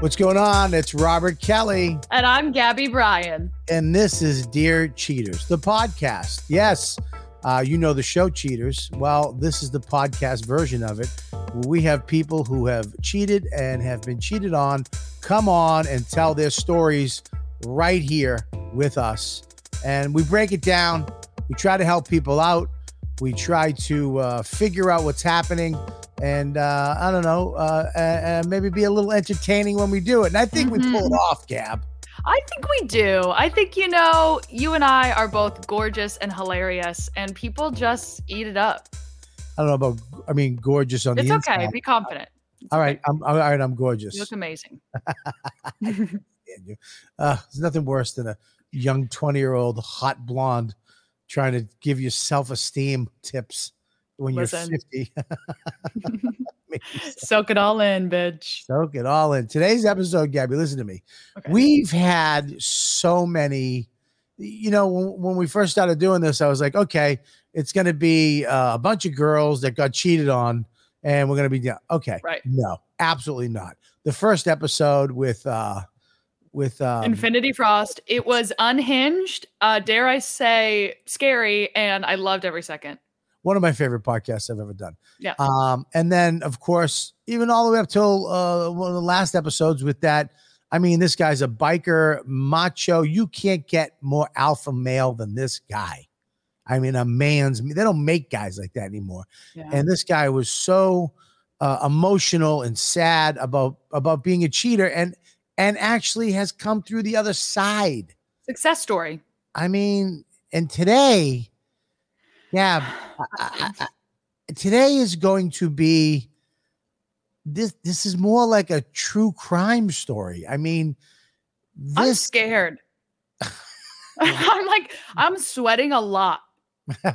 What's going on? It's Robert Kelly. And I'm Gabby Bryan. And this is Dear Cheaters, the podcast. Yes, uh, you know the show Cheaters. Well, this is the podcast version of it. We have people who have cheated and have been cheated on come on and tell their stories right here with us. And we break it down. We try to help people out. We try to uh, figure out what's happening and uh, I don't know, uh, uh, maybe be a little entertaining when we do it. And I think mm-hmm. we pull it off, Gab. I think we do. I think, you know, you and I are both gorgeous and hilarious, and people just eat it up. I don't know about, I mean, gorgeous on it's the inside. It's okay. Be confident. It's all right. Okay. I'm all right. I'm gorgeous. You look amazing. uh, there's nothing worse than a young 20 year old hot blonde trying to give you self esteem tips when Listen. you're 50. Soak it all in, bitch. Soak it all in. Today's episode, Gabby, listen to me. Okay. We've had so many, you know, when, when, we first started doing this, I was like, okay, it's going to be uh, a bunch of girls that got cheated on and we're going to be okay. Right. No, absolutely not. The first episode with, uh, with um, Infinity Frost, it was unhinged, uh, dare I say, scary, and I loved every second one of my favorite podcasts I've ever done. Yeah. Um, and then of course, even all the way up till uh, one of the last episodes with that. I mean, this guy's a biker, macho. You can't get more alpha male than this guy. I mean, a man's. They don't make guys like that anymore. Yeah. And this guy was so uh, emotional and sad about about being a cheater, and and actually has come through the other side. Success story. I mean, and today yeah. I, I, today is going to be this this is more like a true crime story. I mean, this, I'm scared. I'm like I'm sweating a lot.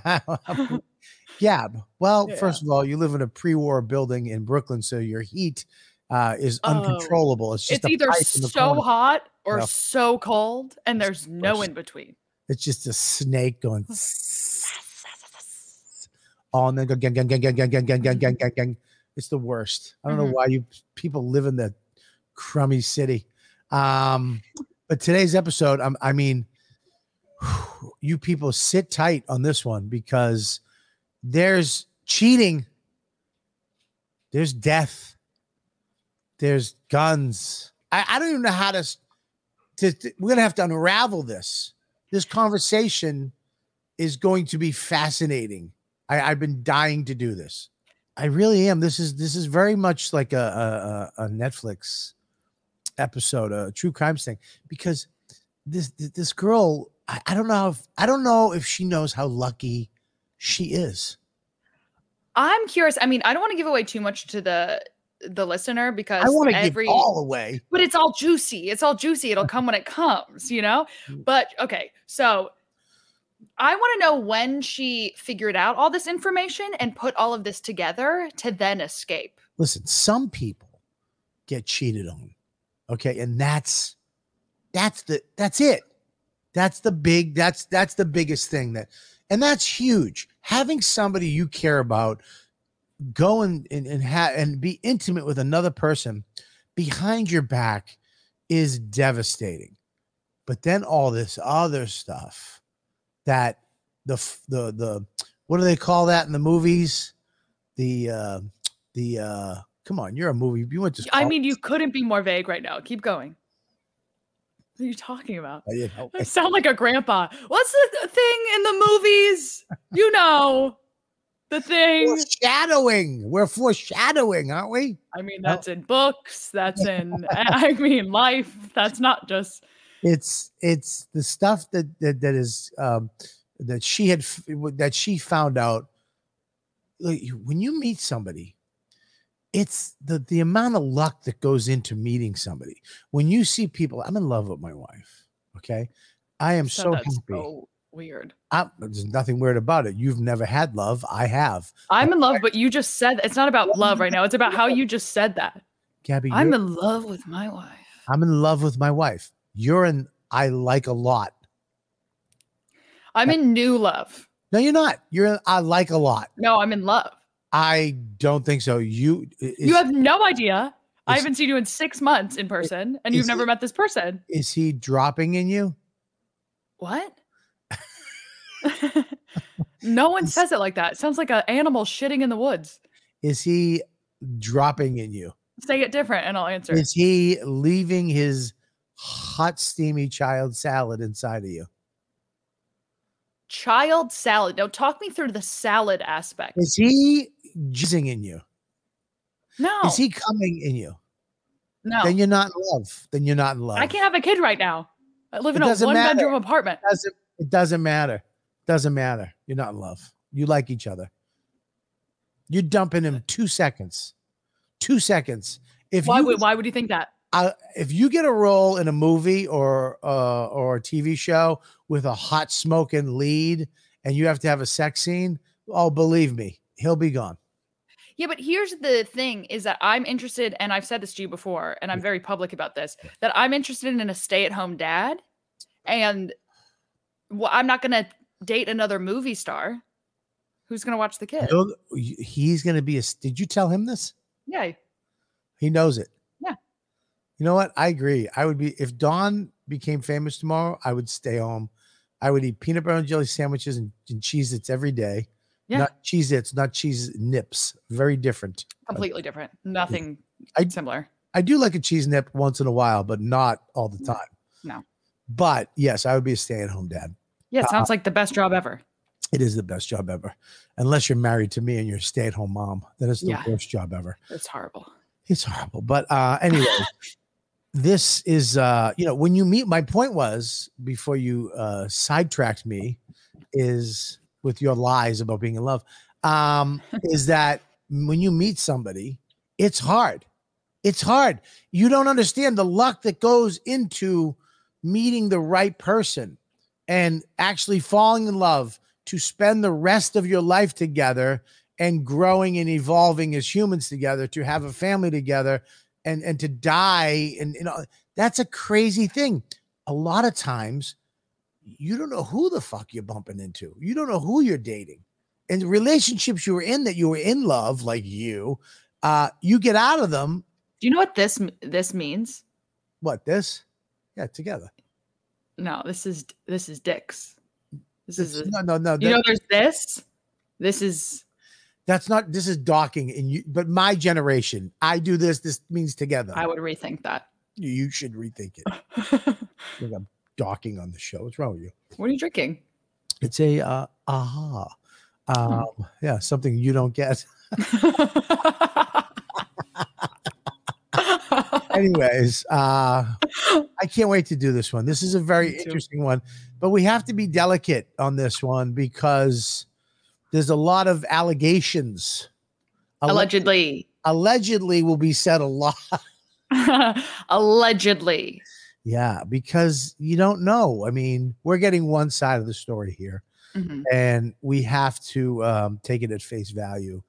yeah. Well, yeah. first of all, you live in a pre-war building in Brooklyn, so your heat uh, is oh, uncontrollable. It's just it's either so hot or so cold, and there's no in between. It's just a snake going all and then go gang, gang, gang, gang, gang, gang, gang, gang, gang, gang, gang. It's the worst. I don't mm-hmm. know why you people live in that crummy city. Um, but today's episode, I'm, I mean, you people sit tight on this one because there's cheating, there's death, there's guns. I, I don't even know how to, to, to. We're gonna have to unravel this. This conversation is going to be fascinating I, I've been dying to do this. I really am. This is this is very much like a a, a Netflix episode, a true crime thing, because this this girl, I, I don't know if I don't know if she knows how lucky she is. I'm curious. I mean, I don't want to give away too much to the the listener because I want to every, give all away. But it's all juicy. It's all juicy. It'll come when it comes, you know? Mm. But okay, so I want to know when she figured out all this information and put all of this together to then escape. Listen, some people get cheated on. Okay, and that's that's the that's it. That's the big that's that's the biggest thing that and that's huge. Having somebody you care about go and and and, ha- and be intimate with another person behind your back is devastating. But then all this other stuff that the the the what do they call that in the movies? The uh the uh come on, you're a movie. You went to I mean, you couldn't be more vague right now. Keep going. What are you talking about? Know, I sound like a grandpa. What's the thing in the movies? You know, the thing. Foreshadowing. We're foreshadowing, aren't we? I mean, that's in books. That's in. I mean, life. That's not just it's it's the stuff that that, that is um, that she had that she found out when you meet somebody it's the the amount of luck that goes into meeting somebody. When you see people i'm in love with my wife okay? I am so, so happy. so weird. I, there's nothing weird about it. You've never had love. I have. I'm in love but you just said it's not about love right now. It's about how you just said that. Gabby i'm in love with my wife. I'm in love with my wife you're in I like a lot. I'm in new love. No, you're not. You're in, I like a lot. No, I'm in love. I don't think so. You you have no idea. I haven't seen you in six months in person, and you've never he- met this person. Is he dropping in you? What? no one Is- says it like that. It sounds like an animal shitting in the woods. Is he dropping in you? Say it different, and I'll answer. Is he leaving his hot, steamy child salad inside of you? Child salad. Now, talk me through the salad aspect. Is he jizzing in you? no, Is he coming in you? no. Then you're not in love. Then you're not in love. I can't have a kid right now. I live It in a one matter. bedroom apartment. It doesn't, it doesn't matter. Doesn't matter. You're not in love. You like each other. You're dumping him two seconds. Two seconds. If Why you would why would you think that? Uh, if you get a role in a movie or uh, or a TV show with a hot smoking lead and you have to have a sex scene, oh, believe me, he'll be gone. Yeah, but here's the thing is that I'm interested, and I've said this to you before, and I'm very public about this, that I'm interested in a stay-at-home dad. And well, I'm not gonna date another movie star. Who's gonna watch the kid? He'll- he's going to be a. Did you tell him this? Yeah. He knows it. You know what? I agree. I would be if Dawn became famous tomorrow. I would stay home. I would eat peanut butter and jelly sandwiches and, and Cheez Its every day. Yeah. Not Cheez Its, not cheese nips. Very different. Completely different. Nothing I- similar. I do like a cheese nip once in a while, but not all the time. no. But yes, I would be a stay at home dad. Yeah, it Uh, sounds like the best job ever. It is the best job ever. Unless you're married to me and you're a stay at home mom, then it's the Yeah. worst job ever. It's horrible. It's horrible. But uh anyway, this is uh you know, when you meet my point was before you uh sidetracked me is with your lies about being in love. Um is that when you meet somebody, it's hard. It's hard. You don't understand the luck that goes into meeting the right person and actually falling in love to spend the rest of your life together and growing and evolving as humans together to have a family together and and to die and you know that's a crazy thing a lot of times you don't know who the fuck you're bumping into you don't know who you're dating and the relationships you were in that you were in love like you uh you get out of them Do you know what this this means? what this yeah together No, this is this is dicks. This is This- a- no no no you that- know there's this. This is that's not this is docking and you but my generation i do this this means together I would rethink that. you should rethink it Look, i'm docking on the show what's wrong with you What are you drinking? It's a uh, aha. Um, yeah, something you don't get. Anyways, uh, I can't wait to do this one. This is a very interesting one, but we have to be delicate on this one because there's a lot of allegations. Allegedly. allegedly will be said a lot. Allegedly. Yeah, because you don't know. I mean, we're getting one side of the story here. Mhm. and we have to um, take it at face value.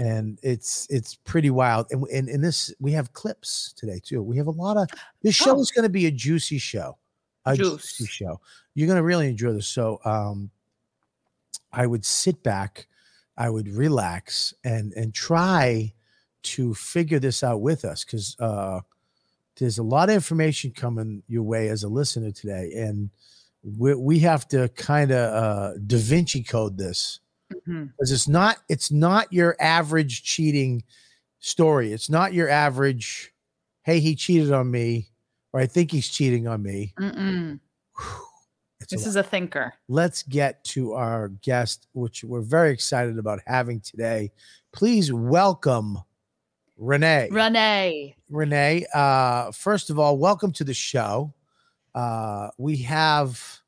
And it's it's pretty wild. And in, in this, we have clips today too. We have a lot of this show Oh. is going to be a juicy show, a Juice. juicy show. You're going to really enjoy this. So, um, I would sit back, I would relax, and and try to figure this out with us because uh, there's a lot of information coming your way as a listener today, and we, we have to kind of uh, Da Vinci code this because it's not it's not your average cheating story. It's not your average. Hey, he cheated on me, or I think he's cheating on me. Mm-mm. It's This lot. is a thinker. Let's get to our guest, which we're very excited about having today. Please welcome Renee. Renee. Renee, uh, first of all, welcome to the show. Uh, we have,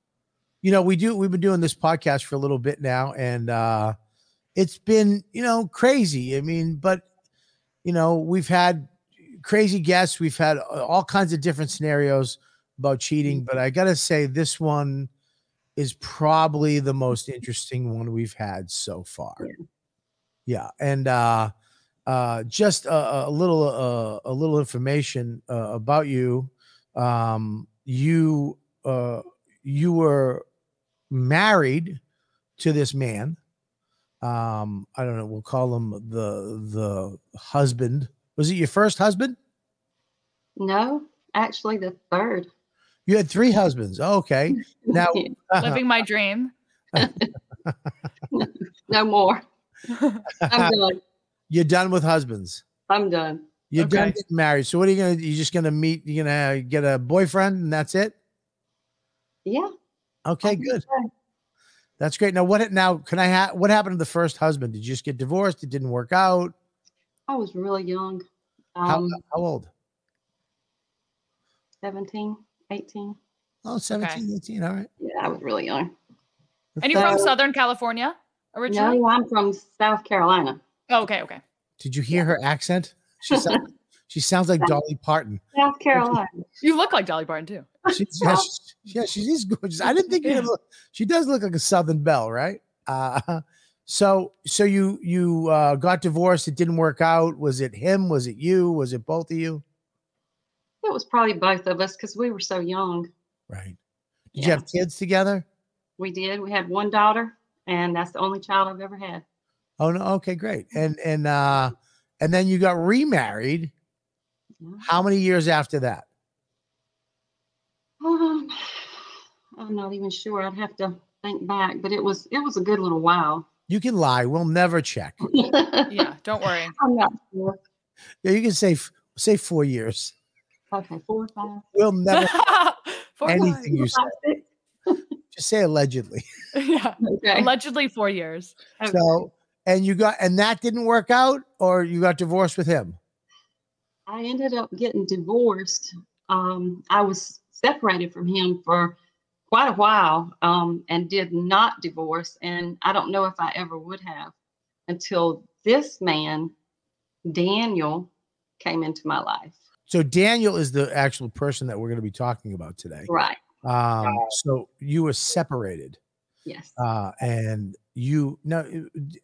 you know, we do, we've been doing this podcast for a little bit now, and uh, it's been, you know, crazy. I mean, but, you know, we've had crazy guests, we've had uh, all kinds of different scenarios about cheating, but I got to say, this one is probably the most interesting one we've had so far. Yeah. And, uh, uh, just a, a little uh, a little information uh, about you. Um, you uh, you were married to this man. Um, I don't know. We'll call him the the husband. Was it your first husband? No, actually, the third. You had three husbands. Oh, okay. Now, Living my dream. no more. I'm done. you're done with husbands. I'm done. You're done getting married. So what are you gonna? You're just gonna meet? You're gonna get a boyfriend, and that's it. Yeah. Okay, I think good. so. That's great. Now, what? Now, can I have? What happened to the first husband? Did you just get divorced? It didn't work out. I was really young. How, Um, how old? 17, 18. Oh, 17, 18. All right. Yeah, I was really young. And you're from Southern California originally? No, I'm from South Carolina. Oh, okay, okay. Did you hear her accent? She sounds, she sounds like Dolly Parton. South Carolina. You look like Dolly Parton too. She, yeah, she, yeah, she is gorgeous. I didn't think you Yeah. look, she does look like a Southern belle, right? Uh, so, so you you uh, got divorced. It didn't work out. Was it him? Was it you? Was it both of you? It was probably both of us because we were so young. Right. Did you have kids together? We did. We had one daughter, and that's the only child I've ever had. Oh no. Okay, great. And and uh, and then you got remarried. Yeah. How many years after that? Um, I'm not even sure. I'd have to think back, but it was it was a good little while. You can lie. We'll never check. Yeah, don't worry. I'm not sure. Yeah, you can say say four years. Okay, four or five. We'll never Four anything you say. Five, six. Just say allegedly. yeah, Okay. allegedly four years. okay. So and you got and that didn't work out, or you got divorced with him. I ended up getting divorced. Um, I was separated from him for quite a while um, and did not divorce. And I don't know if I ever would have until this man, Daniel, came into my life. So Daniel is the actual person that we're going to be talking about today. Right. Um, so you were separated, Yes. uh, and you now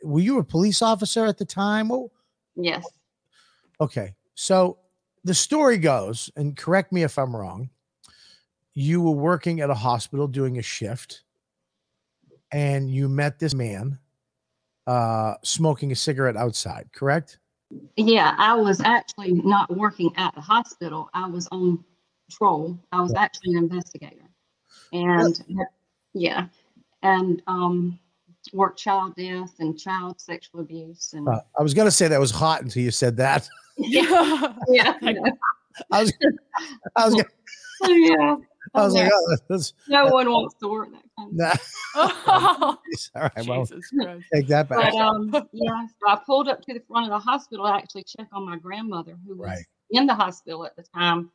were you a police officer at the time? Oh, yes. okay. So the story goes, and correct me if I'm wrong. You were working at a hospital doing a shift, and you met this man uh, smoking a cigarette outside. Correct? Yeah. I was actually not working at the hospital. I was on patrol. I was actually an investigator. And yeah. And um, worked child death and child sexual abuse. And Uh, I was going to say that was hot until you said that. Yeah. yeah. I was, I was, gonna- yeah. I was like, oh, that's, no one wants to work that kind of nah. Oh, All right, well, Jesus take that back. But um, yeah, so I pulled up to the front of the hospital to actually check on my grandmother, who was Right. in the hospital at the time,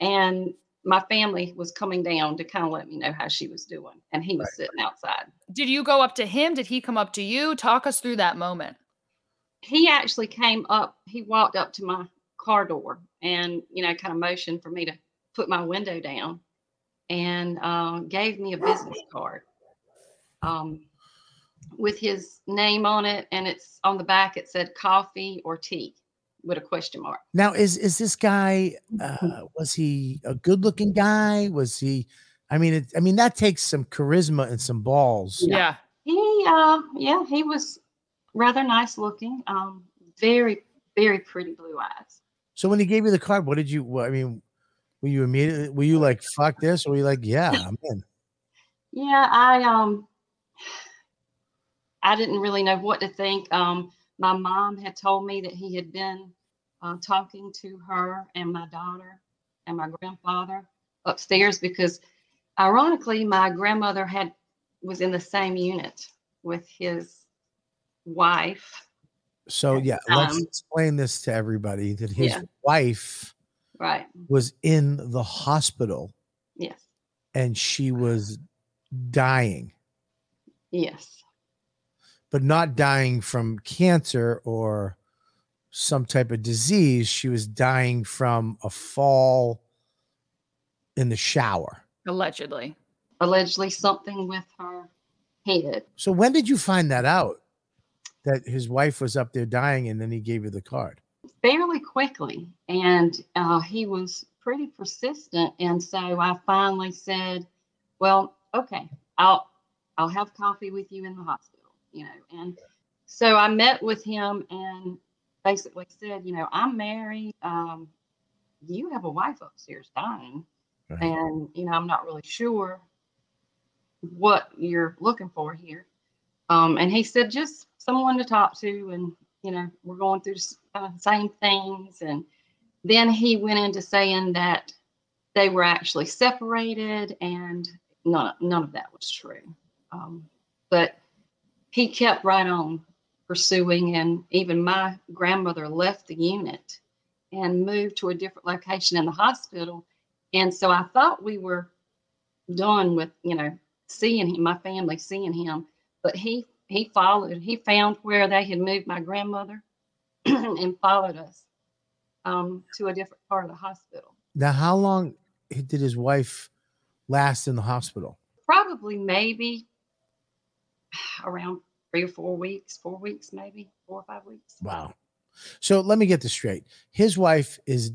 and my family was coming down to kind of let me know how she was doing, and he was Right. sitting outside. Did you go up to him? Did he come up to you? Talk us through that moment. He actually came up. He walked up to my car door and you know kind of motioned for me to put my window down, and uh, gave me a business card. Um, with his name on it, and it's on the back. It said coffee or tea with a question mark. Now, is is this guy? Uh, was he a good-looking guy? Was he? I mean, it, I mean that takes some charisma and some balls. Yeah. He, uh, yeah, he was rather nice looking. Um, very, very pretty blue eyes. So when he gave you the card, what did you? What, I mean, were you immediately? Were you like fuck this, or were you like, yeah, I'm in? Yeah, I, um, I didn't really know what to think. Um, my mom had told me that he had been uh, talking to her and my daughter and my grandfather upstairs because, ironically, my grandmother had was in the same unit with his wife. So yeah, let's Um, explain this to everybody that his Yeah. wife Right. was in the hospital Yes. and she was dying, Yes. but not dying from cancer or some type of disease. She was dying from a fall in the shower. Allegedly. Allegedly, something with her head. So when did you find that out? That his wife was up there dying and then he gave you the card. fairly quickly. And uh, he was pretty persistent. And so i finally said well okay i'll i'll have coffee with you in the hospital you know. And so i met with him and basically said you know i'm married. Um, you have a wife upstairs dying, Right. and you know, I'm not really sure what you're looking for here. Um, and he said, just someone to talk to, and you know, we're going through uh, same things. And then he went into saying that they were actually separated, and none, none of that was true. Um, but he kept right on pursuing, and even my grandmother left the unit and moved to a different location in the hospital. And so I thought we were done with, you know, seeing him, my family seeing him. But he he followed, he found where they had moved my grandmother and followed us um, to a different part of the hospital. Now, how long did his wife last in the hospital? Probably maybe around three or four weeks, four weeks, maybe four or five weeks. Wow. So let me get this straight. His wife is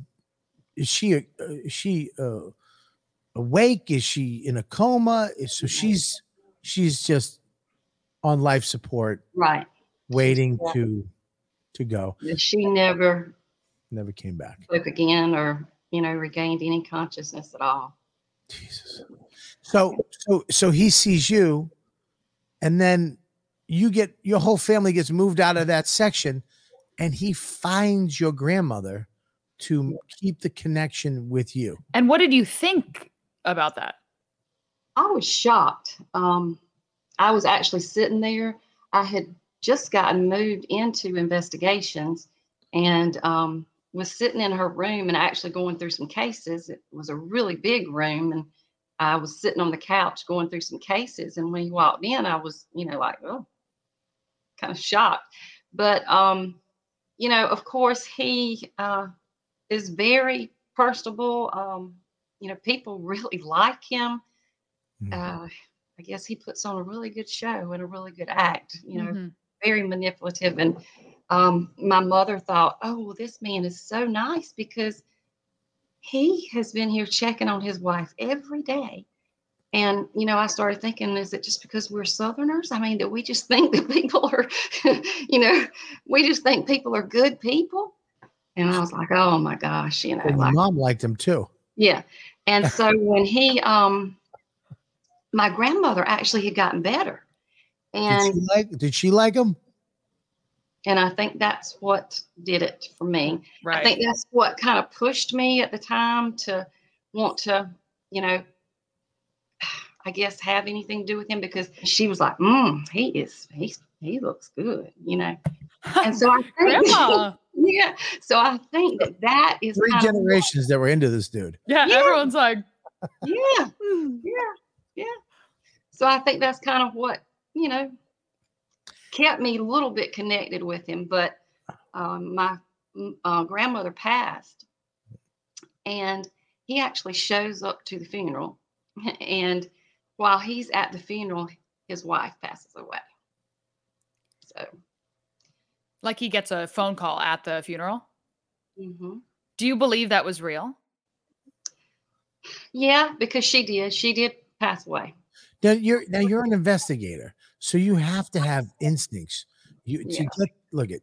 is she uh, is she uh, awake? Is she in a coma? Is, so she's she's just on life support, Right. waiting Yeah. to to go. She never Never came back. spoke again or, you know, regained any consciousness at all. Jesus. So so so he sees you, and then you get your whole family gets moved out of that section, and he finds your grandmother to keep the connection with you. And what did you think about that? I was shocked. Um, I was actually sitting there. I had just gotten moved into investigations and um, was sitting in her room and actually going through some cases. It was a really big room, and I was sitting on the couch going through some cases. And when he walked in, I was, you know, like, oh, kind of shocked. But, um, you know, of course, he uh, is very personable. Um, you know, people really like him Mhm. uh, I guess he puts on a really good show and a really good act, you know, Mhm. very manipulative. And um, my mother thought, oh, well, this man is so nice because he has been here checking on his wife every day. And, you know, I started thinking, is it just because we're Southerners? I mean, that we just think that people are, you know, we just think people are good people. And I was like, oh my gosh, you know, And your like, mom liked him too. yeah. And so when he, um, my grandmother actually had gotten better. Did And she like did she like him? and I think that's what did it for me. I think that's what kind of pushed me at the time to want to, you know, I guess have anything to do with him because she was like, mm, he is he he looks good, you know. And so I think Grandma. yeah. So I think that that is Three kind what- generations that were into this dude. Yeah, Yeah. everyone's like, yeah. Yeah yeah so i think that's kind of what you know kept me a little bit connected with him but um, my uh, grandmother passed and he actually shows up to the funeral and while he's at the funeral his wife passes away so like he gets a phone call at the funeral. mhm. Do you believe that was real? yeah because she did she did pass away Now you're now you're an investigator, so you have to have instincts. You to Yeah. get look at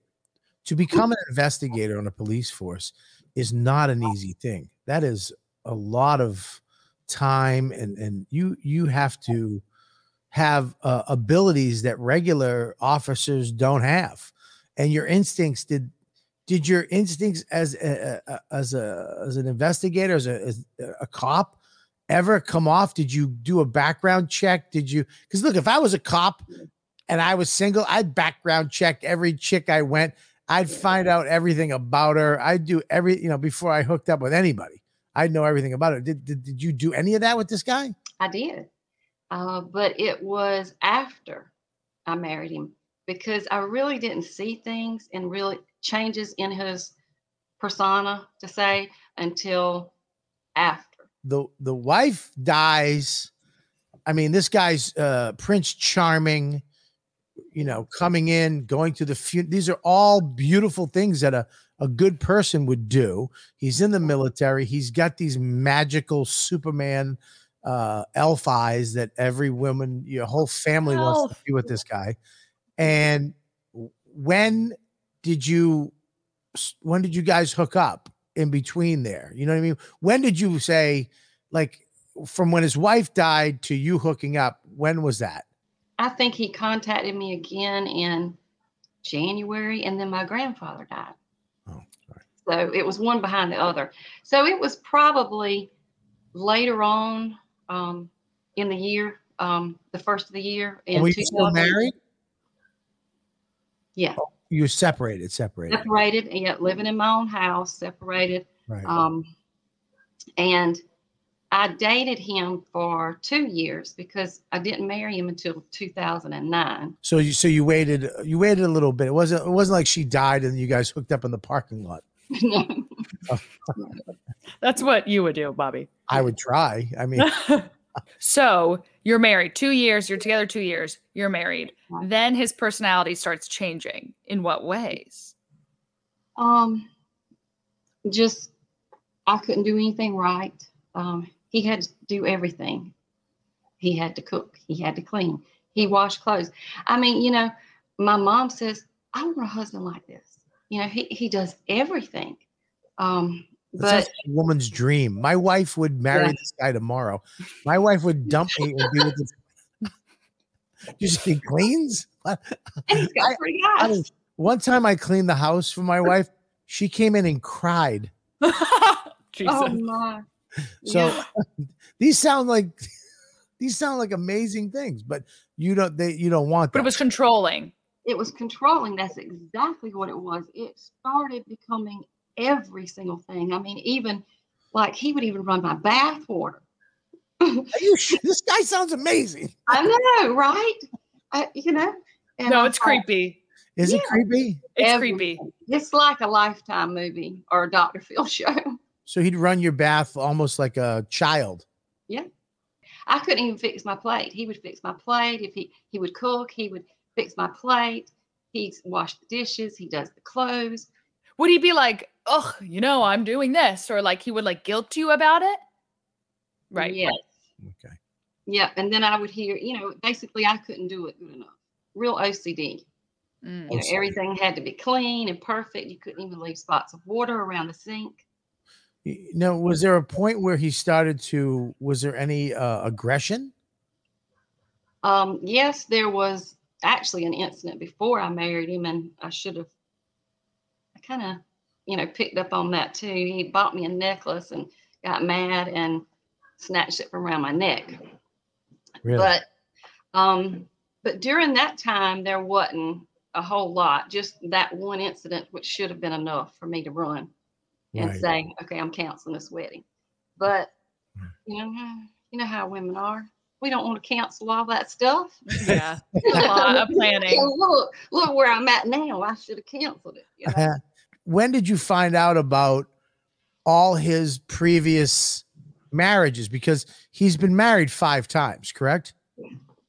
to become an investigator on a police force is not an easy thing. That is a lot of time, and and you you have to have uh, abilities that regular officers don't have, and your instincts did. Did your instincts as a, as a as an investigator as a as a cop ever come off? Did you do a background check? Did you? Because look, if I was a cop and I was single, I'd background check every chick I went. I'd find out everything about her. I'd do every, you know, before I hooked up with anybody. I'd know everything about her. Did, did, did you do any of that with this guy? I did. Uh, but it was after I married him because I really didn't see things and really changes in his persona to say until after. The the wife dies. I mean, this guy's uh Prince Charming, you know, coming in, going to the funeral. These are all beautiful things that a, a good person would do. He's in the military. He's got these magical Superman uh elf eyes that every woman, your whole family wants to be with this guy. And when did you when did you guys hook up? In between there? You know what I mean? When did you say, like, from when his wife died to you hooking up? When was that? I think he contacted me again in January, and then my grandfather died. Oh, sorry. So it was one behind the other. So it was probably later on um, in the year, um, the first of the year. In Were you still married? Yeah, You were separated, separated. separated, and yet living in my own house, separated. Right. Um, and I dated him for two years because I didn't marry him until 2009. so you so you waited you waited a little bit. It wasn't it wasn't like she died and you guys hooked up in the parking lot. That's what you would do, Bobby. I would try. I mean, so you're married two years, you're together two years, you're married. Then his personality starts changing. In what ways? Um, just I couldn't do anything right. Um, he had to do everything. He had to cook. He had to clean. He washed clothes. I mean, you know, my mom says I want a husband like this. You know, he he does everything. Um, that's but a woman's dream. My wife would marry Yeah. this guy tomorrow. My wife would dump me and be with this. You just he cleans. and he's got pretty I mean, one time I cleaned the house for my wife. She came in and cried. Jesus. Oh my. So Yeah. these sound like these sound like amazing things, but you don't they you don't want but that. it was controlling. it was controlling. That's exactly what it was. It started becoming every single thing. I mean, even like he would even run my bath water. Are you sure? This guy sounds amazing. I know, right? I, you know. and no, it's thought, creepy. Is it creepy? It's everything. creepy. It's like a lifetime movie or a Dr. Phil show. So he'd run your bath almost like a child. Yeah. I couldn't even fix my plate. He would fix my plate. If he he would cook, he would fix my plate. He'd wash the dishes. He does the clothes. Would he be like, oh, you know, I'm doing this? Or like he would like guilt you about it? Right. Yes. Okay. Yeah. And then I would hear, you know, basically I couldn't do it good enough. Real OCD. Mm. You know, everything had to be clean and perfect. You couldn't even leave spots of water around the sink. Y- Now, was there a point where he started to? Was there any uh, aggression? Um, yes, there was actually an incident before I married him, and I should have, I kind of, you know, picked up on that too. He bought me a necklace and got mad and snatched it from around my neck. Really? But, um, but during that time, there wasn't a whole lot. Just that one incident, which should have been enough for me to run and Right. say, okay, I'm canceling this wedding. But Hmm. you know, you know how women are. We don't want to cancel all that stuff. Yeah. A lot of Yeah, planning. look, look where I'm at now. I should have canceled it. you know? when did you find out about all his previous marriages? Because he's been married five times, correct?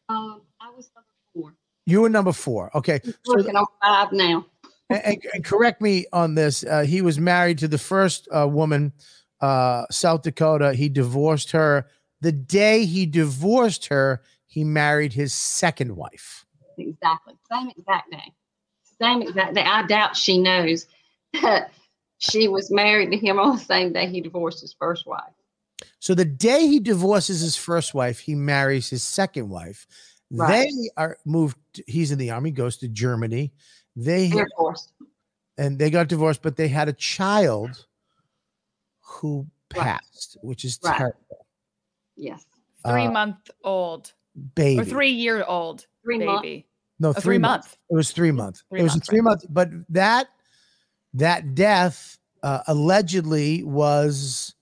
um, I was number four. You were number four. Okay. So Working on five now. and, and- correct me on this. Uh, he was married to the first uh, woman, uh, South Dakota. He divorced her. The day he divorced her, he married his second wife. Exactly. Same exact day. Same exact day. I doubt she knows she was married to him on the same day he divorced his first wife. So the day he divorces his first wife, he marries his second wife. Right. They are moved. He's in the army, goes to Germany. They Air Force. and they got divorced, but they had a child who Right. passed, which is Right. terrible. Yes. Three Uh, month old Baby, or three year old Three months. baby. no, A three months. month. It was three months. Three it was months, a three right. month, but that that death uh, allegedly was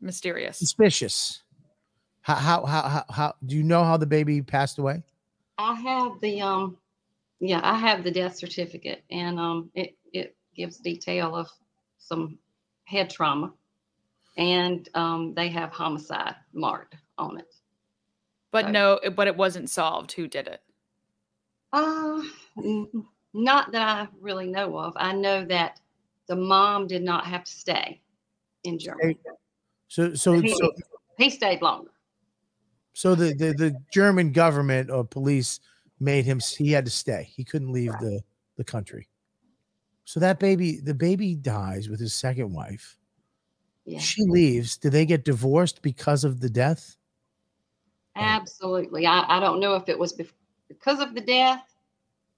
Mysterious. suspicious. How, how how how how do you know how the baby passed away? I have the um yeah, I have the death certificate and um it it gives detail of some head trauma and um they have homicide marked on it. But Right. no, but it wasn't solved. Who did it? Uh n- not that I really know of. I know that the mom did not have to stay in Germany. So so He, so, he stayed longer. so the, the the German government or police made him he had to stay. He couldn't leave Right. the the country. So that baby, the baby dies with his second wife. Yeah, She leaves. Do they get divorced because of the death? absolutely. I, I don't know if it was bef- because of the death,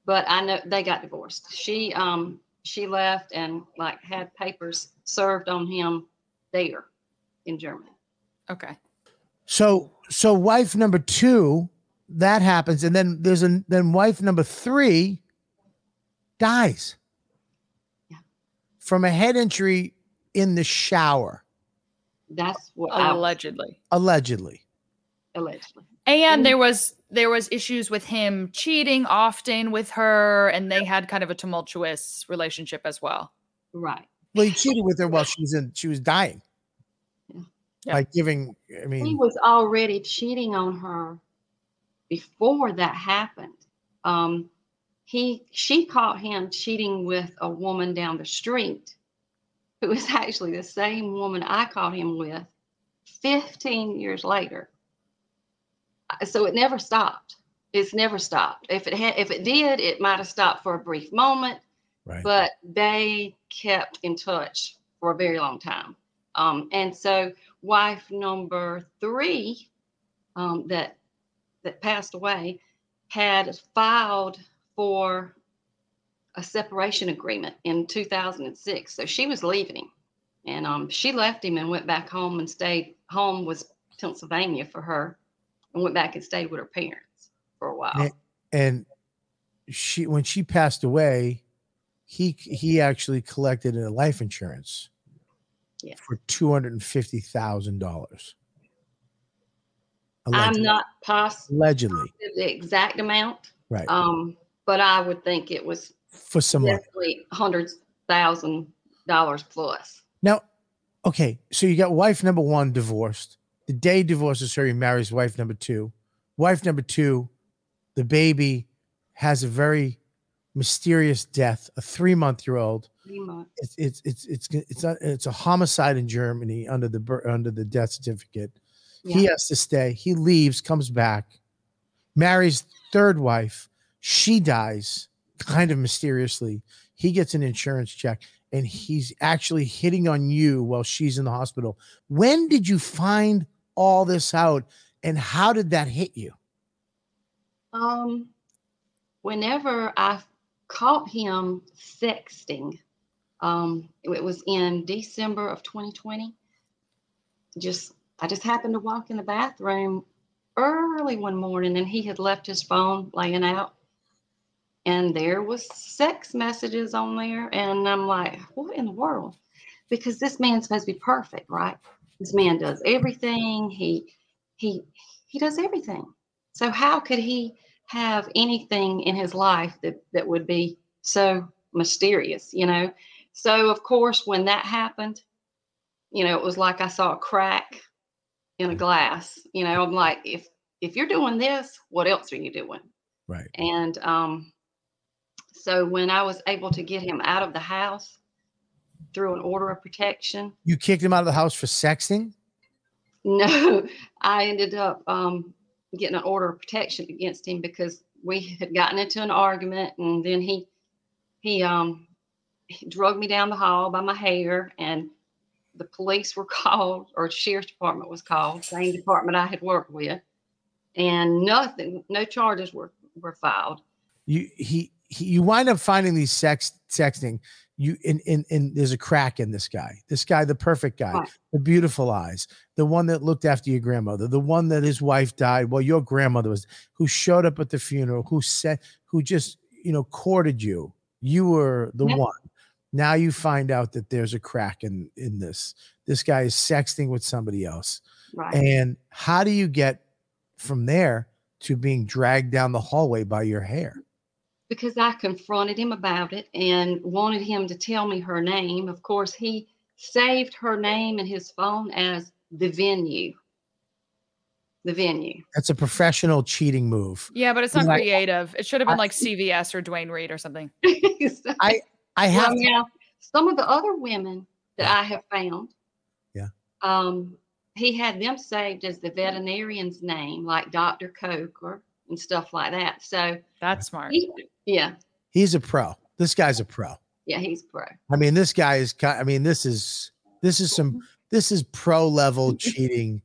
but I know they got divorced. She um she left and like had papers served on him there in Germany. Okay. So so wife number two, that happens, and then there's a then wife number three dies Yeah. from a head injury in the shower, That's what I Allegedly. allegedly. allegedly. And there was there was issues with him cheating often with her, and they had kind of a tumultuous relationship as well. Right. Well, he cheated with her while she was in she was dying. Yeah. Yeah. By giving, I mean He was already cheating on her before that happened. Um, he she caught him cheating with a woman down the street, who was actually the same woman I caught him with 15 years later. So it never stopped. It's never stopped. If it had, if it did, it might have stopped for a brief moment, right. but they kept in touch for a very long time. Um, and so, wife number three, um, that that passed away, had filed for a separation agreement in 2006. So she was leaving, and um, she left him and went back home and stayed. Home was Pennsylvania for her, and went back and stayed with her parents for a while. And- and she when she passed away, he he actually collected a life insurance Yeah. for two hundred and fifty thousand dollars. I'm not positive allegedly the exact amount, right um, but I would think it was for some hundreds thousand dollars plus. Now, okay, so you got wife number one divorced. The day divorces her, he marries wife number two. Wife number two, the baby has a very mysterious death, a three month year old. It's it's it's it's it's a, it's a homicide in Germany under the under the death certificate. He has to stay. He leaves, comes back, marries third wife. She dies kind of mysteriously. He gets an insurance check and he's actually hitting on you while she's in the hospital. When did you find all this out and how did that hit you? Um, whenever I caught him sexting, um, it was in December of 2020. Just I just happened to walk in the bathroom early one morning, and he had left his phone laying out, and there was sex messages on there, and I'm like, what in the world? Because this man's supposed to be perfect, right? This man does everything. He he he does everything. So how could he have anything in his life that that would be so mysterious, you know? So of course when that happened, you know, it was like I saw a crack in a glass. You know, I'm like, if if you're doing this, what else are you doing? Right. And um so when I was able to get him out of the house through an order of protection, You kicked him out of the house for sexting? no, I ended up um, getting an order of protection against him because we had gotten into an argument, and then he he um he drug me down the hall by my hair, and the police were called, or sheriff's department was called, same department I had worked with, and nothing, no charges were were filed. You he, he you wind up finding these sex sexting. You in in in there's a crack in this guy. This guy, the perfect guy, the beautiful eyes, the one that looked after your grandmother, the one that his wife died. Well, your grandmother was who showed up at the funeral, who said, who just you know courted you. You were the Yeah. one. Now you find out that there's a crack in in this. This guy is sexting with somebody else. Right. And how do you get from there to being dragged down the hallway by your hair? Because I confronted him about it and wanted him to tell me her name. Of course, he saved her name in his phone as the venue. The venue. That's a professional cheating move. Yeah, but it's not Like- creative. It should have been I- like CVS or Duane Reade or something. So- I I well, have to, now, some of the other women that I have found, Yeah. um, he had them saved as the veterinarian's name, like Dr. Coker and stuff like that. So, That's smart. he, yeah, he's a pro. This guy's a pro. Yeah, he's pro. I mean, this guy is. I mean, this is this is some this is pro level cheating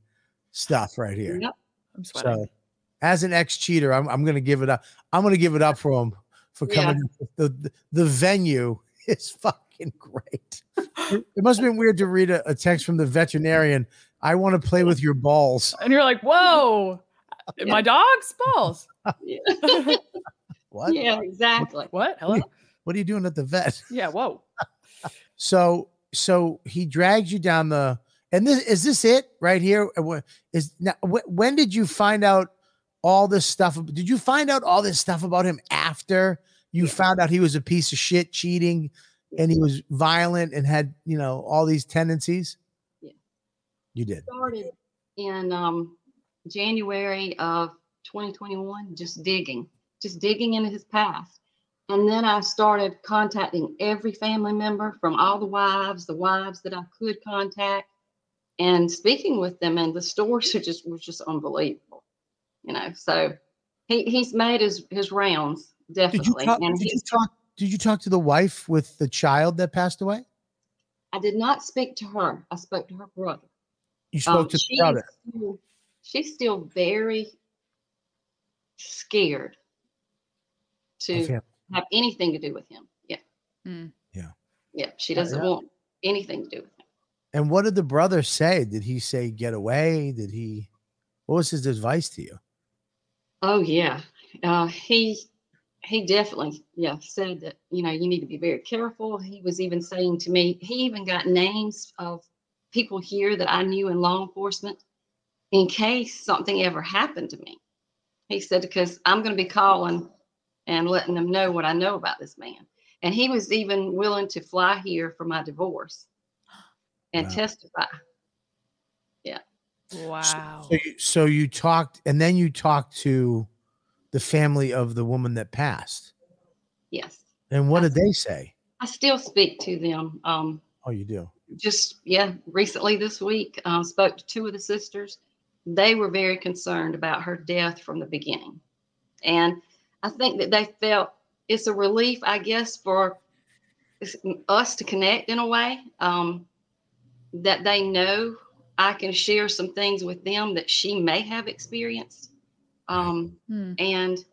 stuff right here. Yep. I'm sweating. So, as an ex cheater, I'm I'm gonna give it up. I'm gonna give it up for him for Yeah. coming. The, the the venue is fucking great. It must have been weird to read a, a text from the veterinarian. I want to play with your balls. and you're like, whoa, my dog's balls. Yeah, What? yeah exactly. What? Hello? What are you doing at the vet? Yeah, whoa. So so he drags you down the and this is this it right here? Uh, now wh- when did you find out all this stuff? Did you find out all this stuff about him after you Yeah. found out he was a piece of shit, cheating, and he was violent and had you know all these tendencies? Yeah. You did. started in um, January of 2021, just digging, just digging into his past. And then I started contacting every family member from all the wives, the wives that I could contact, and speaking with them. And the stories are just was just unbelievable, you know. So he, he's made his his rounds Did you definitely. talk? and Did you talk? Did you talk to the wife with the child that passed away? I did not speak to her. I spoke to her brother. You spoke Um, to the brother. still- she's still very scared to have anything to do with him. Yeah. Mm. Yeah. Yeah. She doesn't yeah. want anything to do with him. And what did the brother say? Did he say get away? Did he? What was his advice to you? Oh yeah. Uh, he he definitely yeah said that you know you need to be very careful. He was even saying to me he even got names of people here that I knew in law enforcement in case something ever happened to me. He said because I'm going to be calling and letting them know what I know about this man. And he was even willing to fly here for my divorce and Wow. testify. Yeah. Wow. So you, so you talked, and then you talked to the family of the woman that passed. Yes. And what I did they say? I still speak to them. Um, Oh, you do. just yeah recently this week uh, spoke to two of the sisters they were very concerned about her death from the beginning and i think that they felt it's a relief i guess for us to connect in a way um, that they know i can share some things with them that she may have experienced um, Hmm. and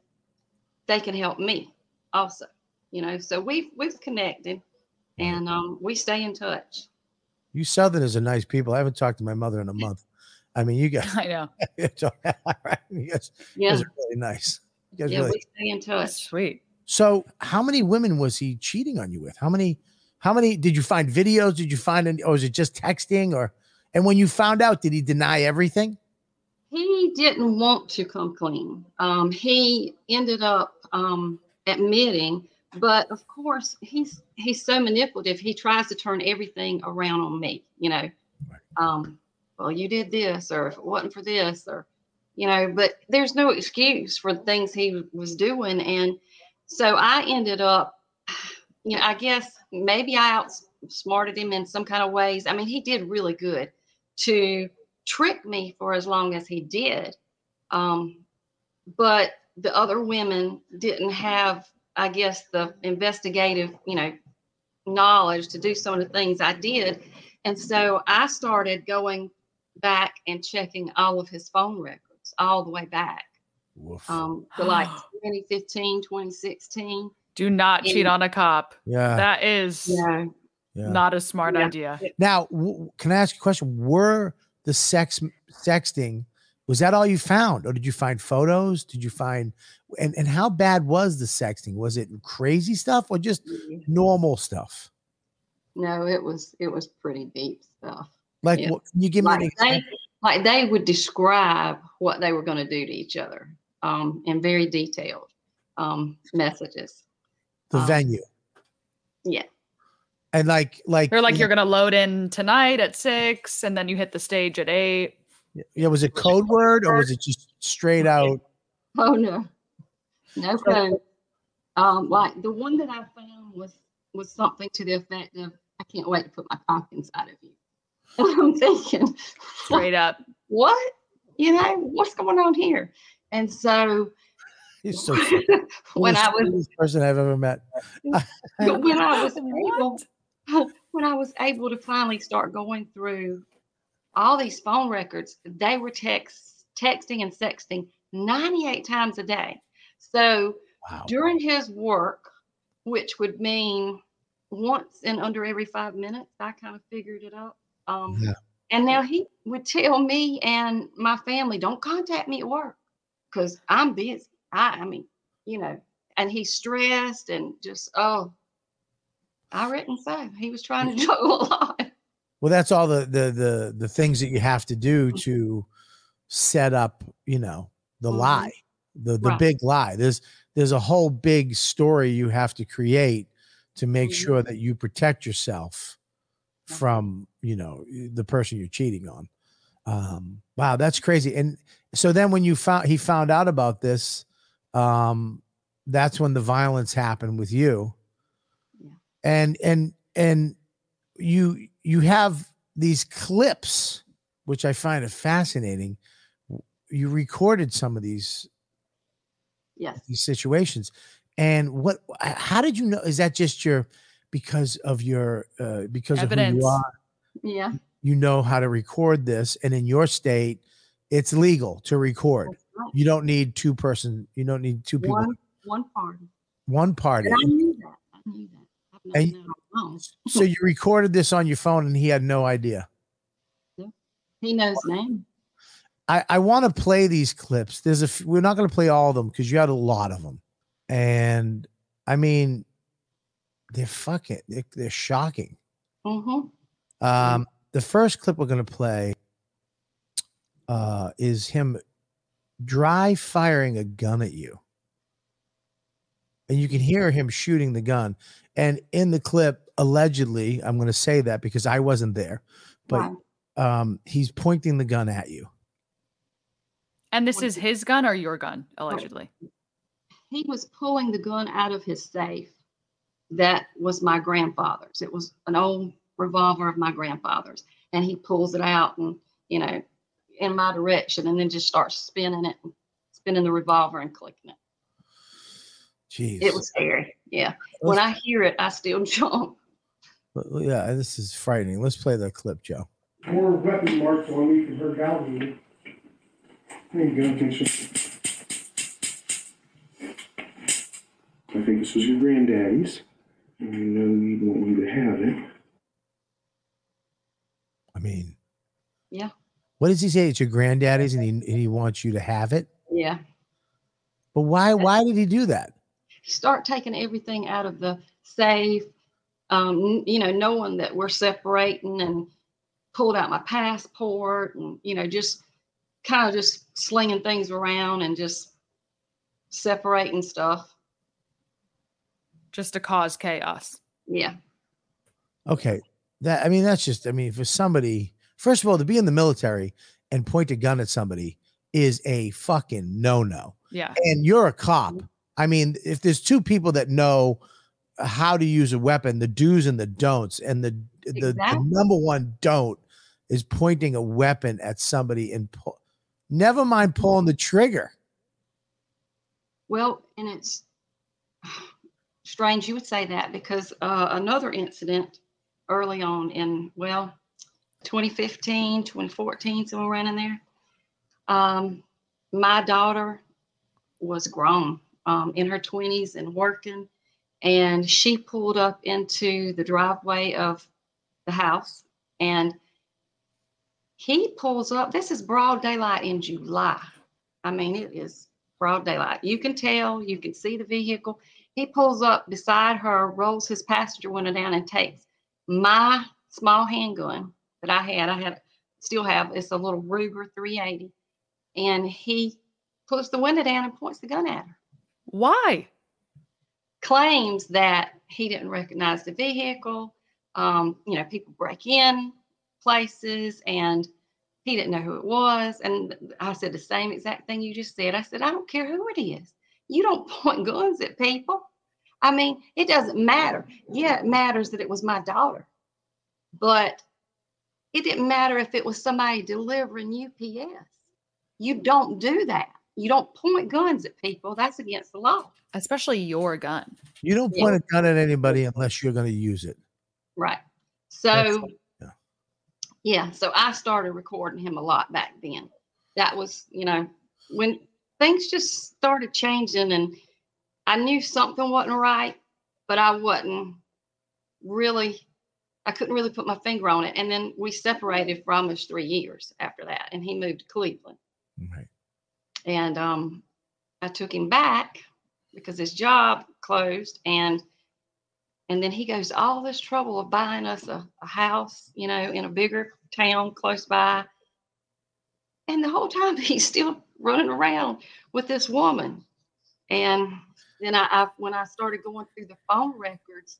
they can help me also you know so we've we've connected and um, we stay in touch You Southerners are nice people. I haven't talked to my mother in a month. I mean, you guys, I know. you guys, you guys yeah are really nice. You guys yeah really. we stay in That's touch sweet. So, how many women was he cheating on you with? How many? How many? Did you find videos? Did you find any? Or was it just texting? Or and when you found out, did he deny everything? he didn't want to come clean um, he ended up um, admitting but of course he's he's so manipulative he tries to turn everything around on me you know Right. um, well you did this or if it wasn't for this or you know but there's no excuse for the things he was doing and so i ended up you know i guess maybe i outsmarted him in some kind of ways. I mean he did really good to trick me for as long as he did um, but the other women didn't have i guess the investigative you know knowledge to do some of the things i did and so i started going back and checking all of his phone records all the way back Woof. um, to like 2015 2016 Do not cheat on a cop. yeah. That is yeah yeah. not a smart Yeah. idea. Now, w- can I ask you a question? Were the sex sexting was that all you found, or did you find photos? Did you find and and how bad was the sexting? Was it crazy stuff or just normal stuff? no it was it was pretty deep stuff Like, Yeah. what, can you give me an like they, like they would describe what they were going to do to each other um, in very detailed um, messages. The um, venue Yeah, and like like They're like you you're gonna load in tonight at six, and then you hit the stage at eight. yeah, was it code word or was it just straight out? Oh no, no code. Um, like the one that I found was was something to the effect of, "I can't wait to put my cock inside of you." And I'm thinking, Straight up. what? You know, what's going on here? And so You're so when You're I the was sweetest person I've ever met. when I was able when I was able to finally start going through all these phone records, they were text texting and sexting 98 times a day. So Wow. during his work, which would mean once in under every five minutes, I kind of figured it out. Um, Yeah. And now he would tell me and my family, don't contact me at work because I'm busy. I, I mean, you know, and he's stressed and just, oh, I reckon so. He was trying to juggle a lot. Well, that's all the the the the things that you have to do to set up, you know, the Mhm. lie, the the Right. big lie. There's there's a whole big story you have to create to make Mhm. sure that you protect yourself. From, you know, the person you're cheating on. Um, wow, that's crazy. And so then when you found he found out about this, um, that's when the violence happened with you. Yeah. And and and you you have these clips, which I find it fascinating. You recorded some of these Yes. these situations, and what? How did you know? Is that just your because of your uh, because of who Evidence. you are? Yeah. You know how to record this, and in your state, it's legal to record. Right. You don't need two person. You don't need two people. One one party. One party. And I knew that. I knew that. I've And- that. So you recorded this on your phone, and he had no idea. He knows now. I, I want to play these clips. There's a f- we're not going to play all of them because you had a lot of them, and I mean, they're fucking they're, they're shocking. Mm-hmm. Um, the first clip we're going to play uh, is him dry firing a gun at you, and you can hear him shooting the gun. And in the clip, allegedly, I'm going to say that because I wasn't there, but Right. um, he's pointing the gun at you. And this What is is- his gun or your gun, allegedly. He was pulling the gun out of his safe. That was my grandfather's. It was an old revolver of my grandfather's. And he pulls it out and, you know, in my direction and then just starts spinning it, spinning the revolver and clicking it. Jeez. It was scary. Yeah. When I hear it, I still jump. Well, Yeah, this is frightening. Let's play the clip, Joe. More weapon marks on me from her gallery. There you go. I think this was your granddaddy's. And I know he'd want you to have it. I mean, Yeah. what does he say? It's your granddaddy's, and he and he wants you to have it. Yeah. But why? Why did he do that? start taking everything out of the safe. Um, you know, knowing that we're separating and pulled out my passport and, you know, just kind of just slinging things around and just separating stuff. Just to cause chaos. Yeah. Okay, that I mean, that's just. I mean, for somebody, first of all, to be in the military and point a gun at somebody is a fucking no no. Yeah. And you're a cop. Mm-hmm. I mean, if there's two people that know how to use a weapon, the do's and the don'ts, and the the, the number one don't is pointing a weapon at somebody and pull, never mind pulling the trigger. Well, and it's strange you would say that because uh, another incident early on in, well, 2015, 2014, somewhere around in there, um, my daughter was grown um, in her 20s and working, and she pulled up into the driveway of the house and he pulls up. This is broad daylight in July. I mean, it is broad daylight. You can tell, you can see the vehicle. He pulls up beside her, rolls his passenger window down, and takes my small handgun that I had. I had still have it's a little Ruger 380, and he puts the window down and points the gun at her. Why? Claims that he didn't recognize the vehicle. Um, you know, people break in places and he didn't know who it was. And I said the same exact thing you just said. I said, I don't care who it is. You don't point guns at people. I mean, it doesn't matter. Yeah, it matters that it was my daughter, but it didn't matter if it was somebody delivering UPS. You don't do that. you don't point guns at people. That's against the law. Especially your gun. You don't Yeah. point a gun at anybody unless you're going to use it. Right. So, yeah. yeah. So I started recording him a lot back then. That was, you know, when things just started changing and I knew something wasn't right, but I wasn't really, I couldn't really put my finger on it. And then we separated for almost three years after that. And he moved to Cleveland. Right. and um, I took him back because his job closed, and and then he goes all this trouble of buying us a, a house, you know, in a bigger town close by, and the whole time he's still running around with this woman, and then I, I when I started going through the phone records,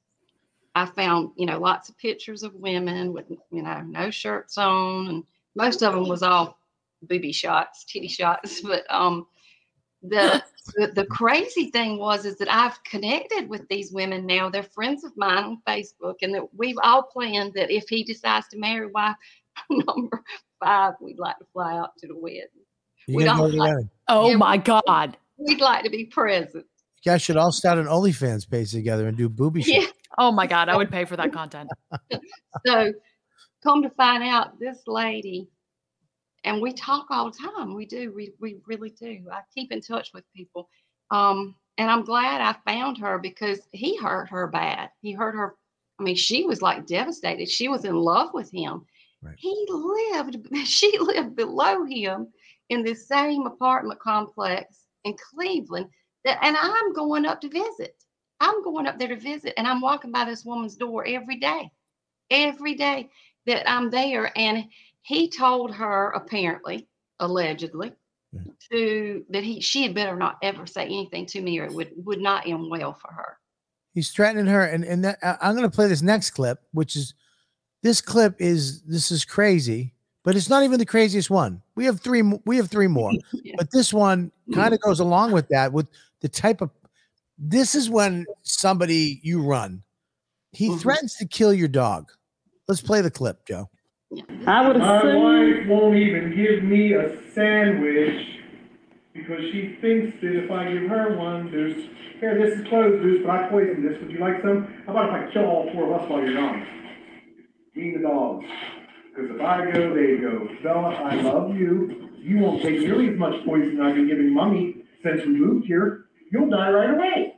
I found you know lots of pictures of women with you know no shirts on, and most of them was all booby shots, titty shots. But um, the, the the crazy thing was is that I've connected with these women now. They're friends of mine on Facebook, and that we've all planned that if he decides to marry wife number five, we'd like to fly out to the wedding. You We don't go to the like- Oh Yeah, my God. We'd like to be present. You guys should all start an OnlyFans page together and do booby Yeah. shit. Oh my God. I would pay for that content. So, come to find out, this lady, and we talk all the time. We do. We we really do. I keep in touch with people, um, and I'm glad I found her because he hurt her bad. He hurt her. I mean, she was like devastated. She was in love with him. Right. He lived. She lived below him in this same apartment complex in Cleveland. That, and I'm going up to visit. I'm going up there to visit, and I'm walking by this woman's door every day every day that I'm there. And he told her, apparently, allegedly, to that he she had better not ever say anything to me or it would would not end well for her. He's threatening her, and and that, I'm going to play this next clip, which is this clip is this is crazy, but it's not even the craziest one. We have three. mo- We have three more, Yeah. but this one kind of goes along with that with the type of. This is when somebody you run. He Mhm. threatens to kill your dog. Let's play the clip, Joe. I would My assume. wife won't even give me a sandwich because she thinks that if I give her one, there's, here, this is closed, Deuce, but I poisoned this. Would you like some? How about if I kill all four of us while you're gone? Me the dogs. Because if I go, they go. Bella, I love you. You won't take nearly as much poison I've been giving Mummy since we moved here. You'll die right away.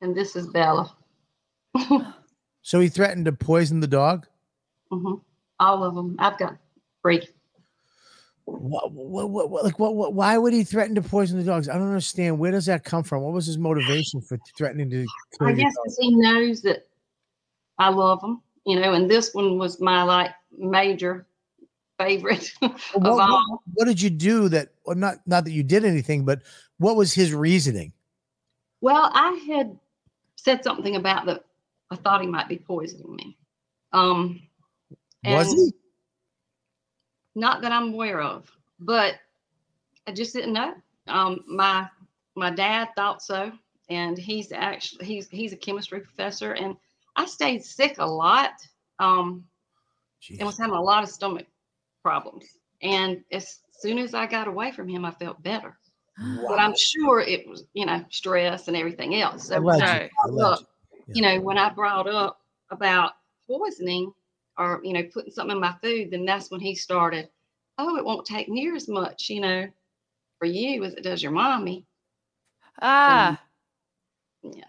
And this is Bella. So he threatened to poison the dog. Mm-hmm. All of them. I've got three. What, what, what, what, like, what, what, why would he threaten to poison the dogs? I don't understand. Where does that come from? What was his motivation for threatening to I guess dog? 'cause he knows that I love them, you know, and this one was my like major favorite of What, what, all. what did you do that? Well, not not that you did anything, but what was his reasoning? Well, I had said something about that I thought he might be poisoning me. Um, Was he? Not that I'm aware of, but I just didn't know. Um, my my dad thought so, and he's actually he's he's a chemistry professor, and I stayed sick a lot. Um, Jeez. and was having a lot of stomach problems. And as soon as I got away from him, I felt better. But I'm sure it was, you know, stress and everything else. So, when I Alleged. Right. brought up, Alleged. you know, when I brought up about poisoning or, you know, putting something in my food, then that's when he started, oh, it won't take near as much, you know, for you as it does your mommy. Ah. Yeah.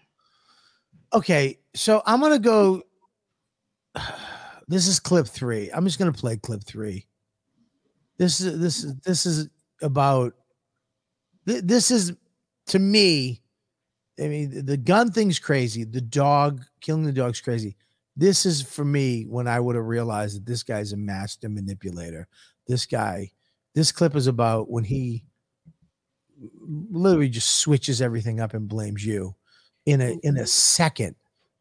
Okay, so I'm gonna go. This is clip three. I'm just gonna play clip three. This is this is this is about. This is to me. I mean, the- gun thing's crazy. The dog killing the dog's crazy. This is for me when I would have realized that this guy's a master manipulator. This guy. This clip is about when he literally just switches everything up and blames you in a in a second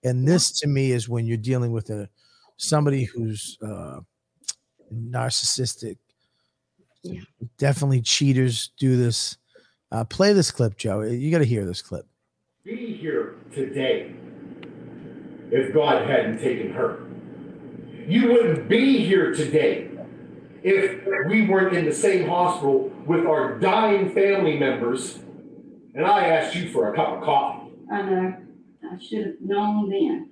and this to me is when you're dealing with a somebody who's uh narcissistic Yeah. definitely cheaters do this uh play this clip joe you got to hear this clip be here today if God hadn't taken her. You wouldn't be here today if we weren't in the same hospital with our dying family members and I asked you for a cup of coffee. I know. I should have known then.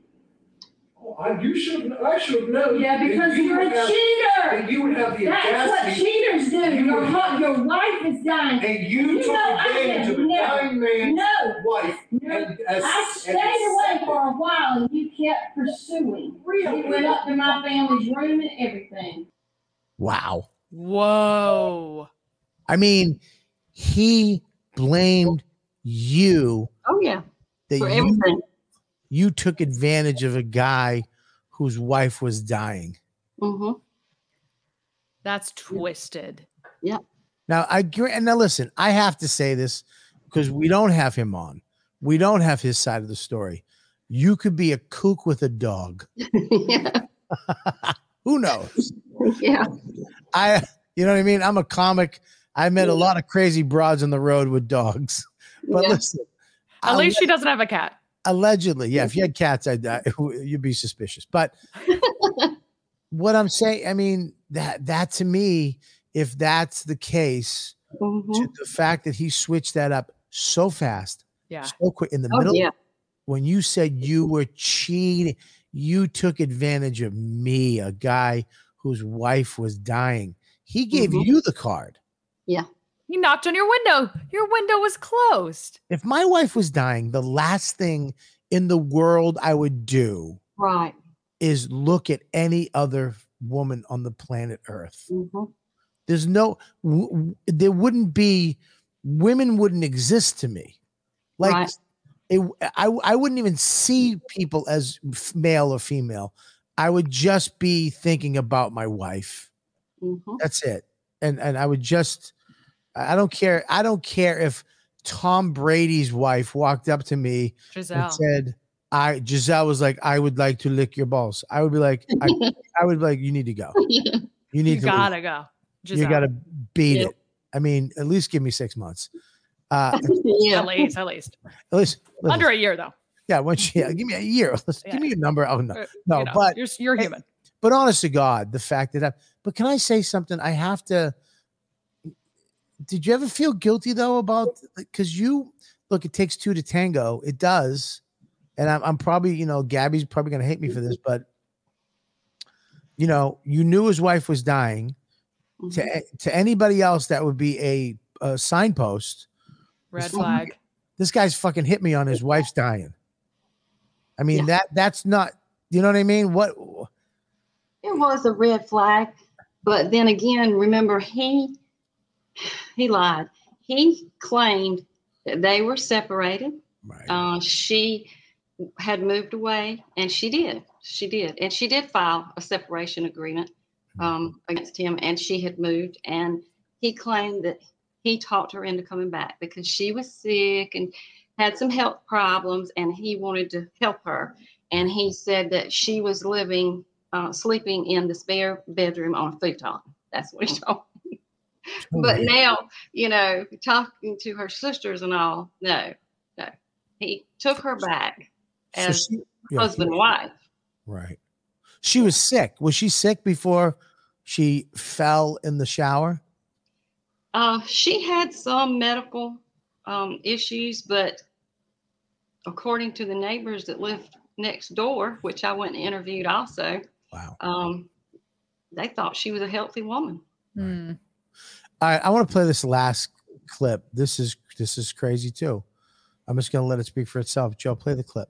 Oh, I, you should have, I should have known. Yeah, that because you you're would a have- cheater. And you would have the That's what audacity, cheaters do. You Your, would hu- your wife is dying. and you You took know, I advantage of a never- dying man's No, wife no. and as. I and stayed away accepted- for a while and you kept pursuing. You went up to my family's room and everything. Wow. Whoa. I mean, he blamed you Oh, yeah, that for you, everything. you took advantage of a guy whose wife was dying. Mm-hmm. That's twisted. Yeah. Now I agree. And now listen, I have to say this because we don't have him on. We don't have his side of the story. You could be a kook with a dog. yeah, Who knows? yeah. I, you know what I mean? I'm a comic. I met a lot of crazy broads on the road with dogs. But yeah. listen, At alle- least she doesn't have a cat. allegedly, yeah. If you had cats, I'd uh, you'd be suspicious. But what I'm saying, I mean that that to me, if that's the case, Mhm. to the fact that he switched that up so fast, Yeah. so quick in the Oh, middle yeah. when you said you were cheating, you took advantage of me, a guy whose wife was dying. He gave Mhm. you the card. He knocked on your window. Your window was closed. If my wife was dying, the last thing in the world I would do Right. is look at any other woman on the planet Earth. hmm There's no, w- there wouldn't be, women wouldn't exist to me. Like, Right. it, I, I wouldn't even see people as male or female. I would just be thinking about my wife. hmm That's it. And and I would just I don't care. I don't care if Tom Brady's wife walked up to me Gisele. and said, I Gisele was like, I would like to lick your balls. I would be like, I, I would be like, you need to go. You need you to gotta go. you gotta beat Yep. it. I mean, at least give me six months. Uh yeah. At least, at least. at least listen, Under a year, though. yeah, once yeah, give me a year. Listen, Give Yeah. me a number. Oh no. Uh, No, you know, but you're, you're Hey, human. but honest to God, the fact that I, but can I say something? I have to. Did you ever feel guilty though about because you look? It takes two to tango. It does, and I'm, I'm probably you know Gabby's probably gonna hate me for this, but you know you knew his wife was dying. To mm-hmm. to anybody else, that would be a, a signpost. Red oh flag. This guy's fucking hit me on his wife's dying. I mean Yeah. that that's not. You know what I mean? What? It was a red flag, but then again, remember he he lied. He claimed that they were separated. Right. Uh, she had moved away, and she did. She did, and she did file a separation agreement um, against him, and she had moved. And he claimed that he talked her into coming back because she was sick and had some health problems, and he wanted to help her. And he said that she was living, uh, sleeping in the spare bedroom on a futon. That's what he told. Me. But now, you know, talking to her sisters and all, no, no. He took her back So as she- yeah, husband and wife. Right. She was sick. Was she sick before she fell in the shower? Uh, she had some medical um, issues, but according to the neighbors that lived next door, which I went and interviewed also, Wow. um, they thought she was a healthy woman. Hmm. I want to play this last clip. This is this is crazy too. I'm just gonna let it speak for itself. Joe, play the clip.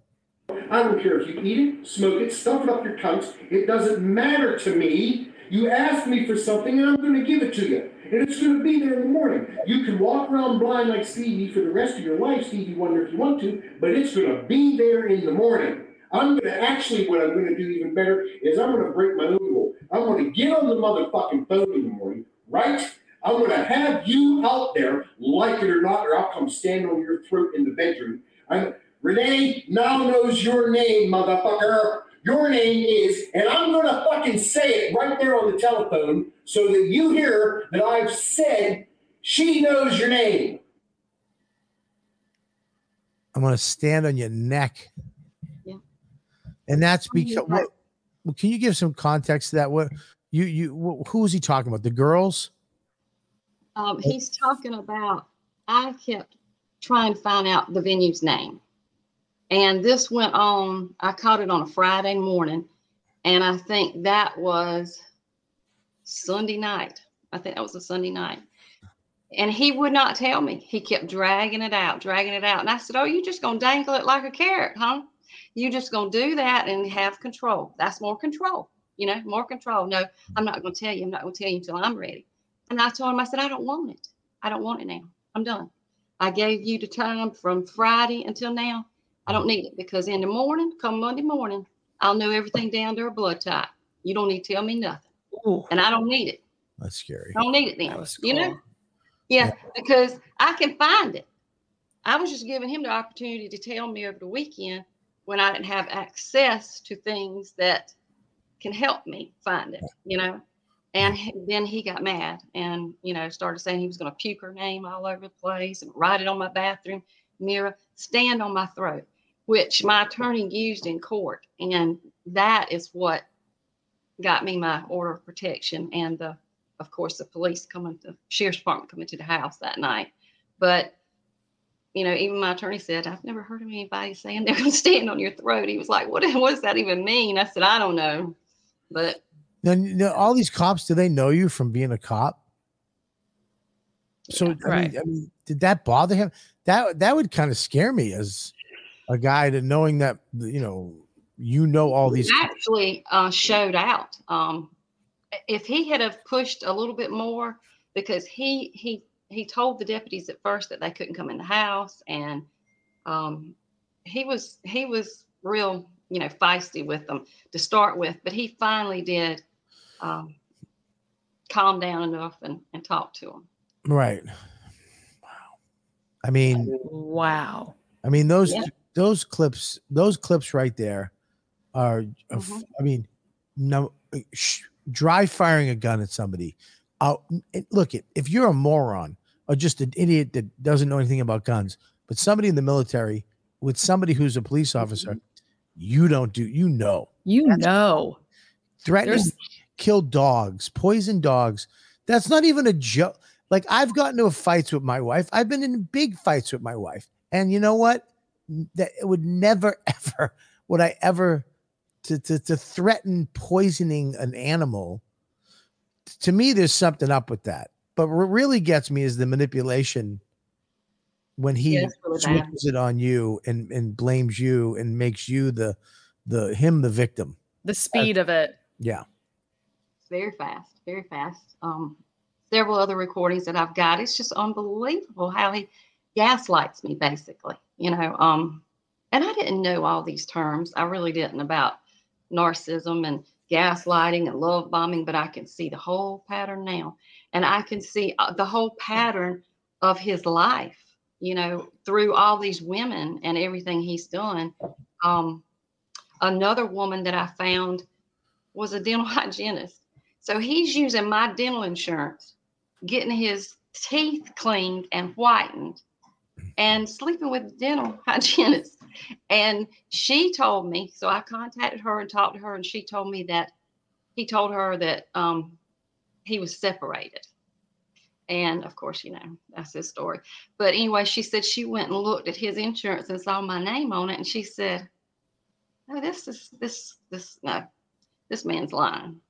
I don't care if you eat it, smoke it, stuff it up your cunt. It doesn't matter to me. You asked me for something and I'm going to give it to you. And it's going to be there in the morning. You can walk around blind like Stevie for the rest of your life, Stevie Wonder, if you want to, but it's going to be there in the morning. I'm going to actually, what I'm going to do even better is I'm going to break my own rule. I'm going to get on the motherfucking phone in the morning, right? I'm going to have you out there, like it or not, or I'll come stand on your throat in the bedroom. I'm, Renee now knows your name, motherfucker. Your name is, and I'm gonna fucking say it right there on the telephone so that you hear that I've said she knows your name. I'm gonna stand on your neck. Yeah. And that's because what well, can you give some context to that? What You you who is he talking about? The girls? Um, he's talking about, I kept trying to find out the venue's name. And this went on, I caught it on a Friday morning. And I think that was Sunday night. I think that was a Sunday night. And he would not tell me. He kept dragging it out, dragging it out. And I said, Oh, you're just gonna dangle it like a carrot, huh? You're just gonna do that and have control. That's more control, you know, more control. No, I'm not gonna tell you. I'm not gonna tell you until I'm ready. And I told him, I said, I don't want it. I don't want it now. I'm done. I gave you the time from Friday until now. I don't need it because in the morning, come Monday morning, I'll know everything down to a blood type. You don't need to tell me nothing. Ooh, And I don't need it. That's scary. I don't need it that then. was You know? cool. Yeah, because I can find it. I was just giving him the opportunity to tell me over the weekend when I didn't have access to things that can help me find it, you know. And then he got mad and, you know, started saying he was going to puke her name all over the place and write it on my bathroom mirror, stand on my throat, which my attorney used in court. And that is what got me my order of protection and the of course, the police coming, the sheriff's department coming to the house that night. But, you know, even my attorney said, I've never heard of anybody saying they're going to stand on your throat. He was like, what, what does that even mean? I said, I don't know. But now, all these cops, do they know you from being a cop? So I, Right. mean, I mean, did that bother him? That that would kind of scare me as a guy to knowing that you know you know all these. he actually uh, showed out. Um, if he had have pushed a little bit more, because he he he told the deputies at first that they couldn't come in the house, and um, he was he was real you know feisty with them to start with, but he finally did um, calm down enough and, and talk to them. Right. Wow. I mean, Wow. I mean those Yeah. those clips those clips right there are. are f- Mhm. I mean, no, sh- dry firing a gun at somebody. Uh, it- look, it if you're a moron or just an idiot that doesn't know anything about guns, but somebody in the military with somebody who's a police officer, you don't do. You know, You That's- know. threatening There's- to kill dogs, poison dogs. That's not even a joke. Like I've gotten into fights with my wife. I've been in big fights with my wife, and you know what? That it would never ever would I ever to to to threaten poisoning an animal. To me, there's something up with that. But what really gets me is the manipulation when he really switches it on you and and blames you and makes you the the him the victim. The speed of it. Yeah. Very fast, very fast. Um, several other recordings that I've got. It's just unbelievable how he gaslights me, basically. You know, um, and I didn't know all these terms. I really didn't about narcissism and gaslighting and love bombing, but I can see the whole pattern now, and I can see uh, the whole pattern of his life. You know, through all these women and everything he's done. Um, another woman that I found was a dental hygienist. So he's using my dental insurance, getting his teeth cleaned and whitened, and sleeping with dental hygienist. And she told me, so I contacted her and talked to her, and she told me that he told her that um, he was separated. And of course, you know, that's his story. But anyway, she said she went and looked at his insurance and saw my name on it. And she said, No, this is this, this, no, this man's lying.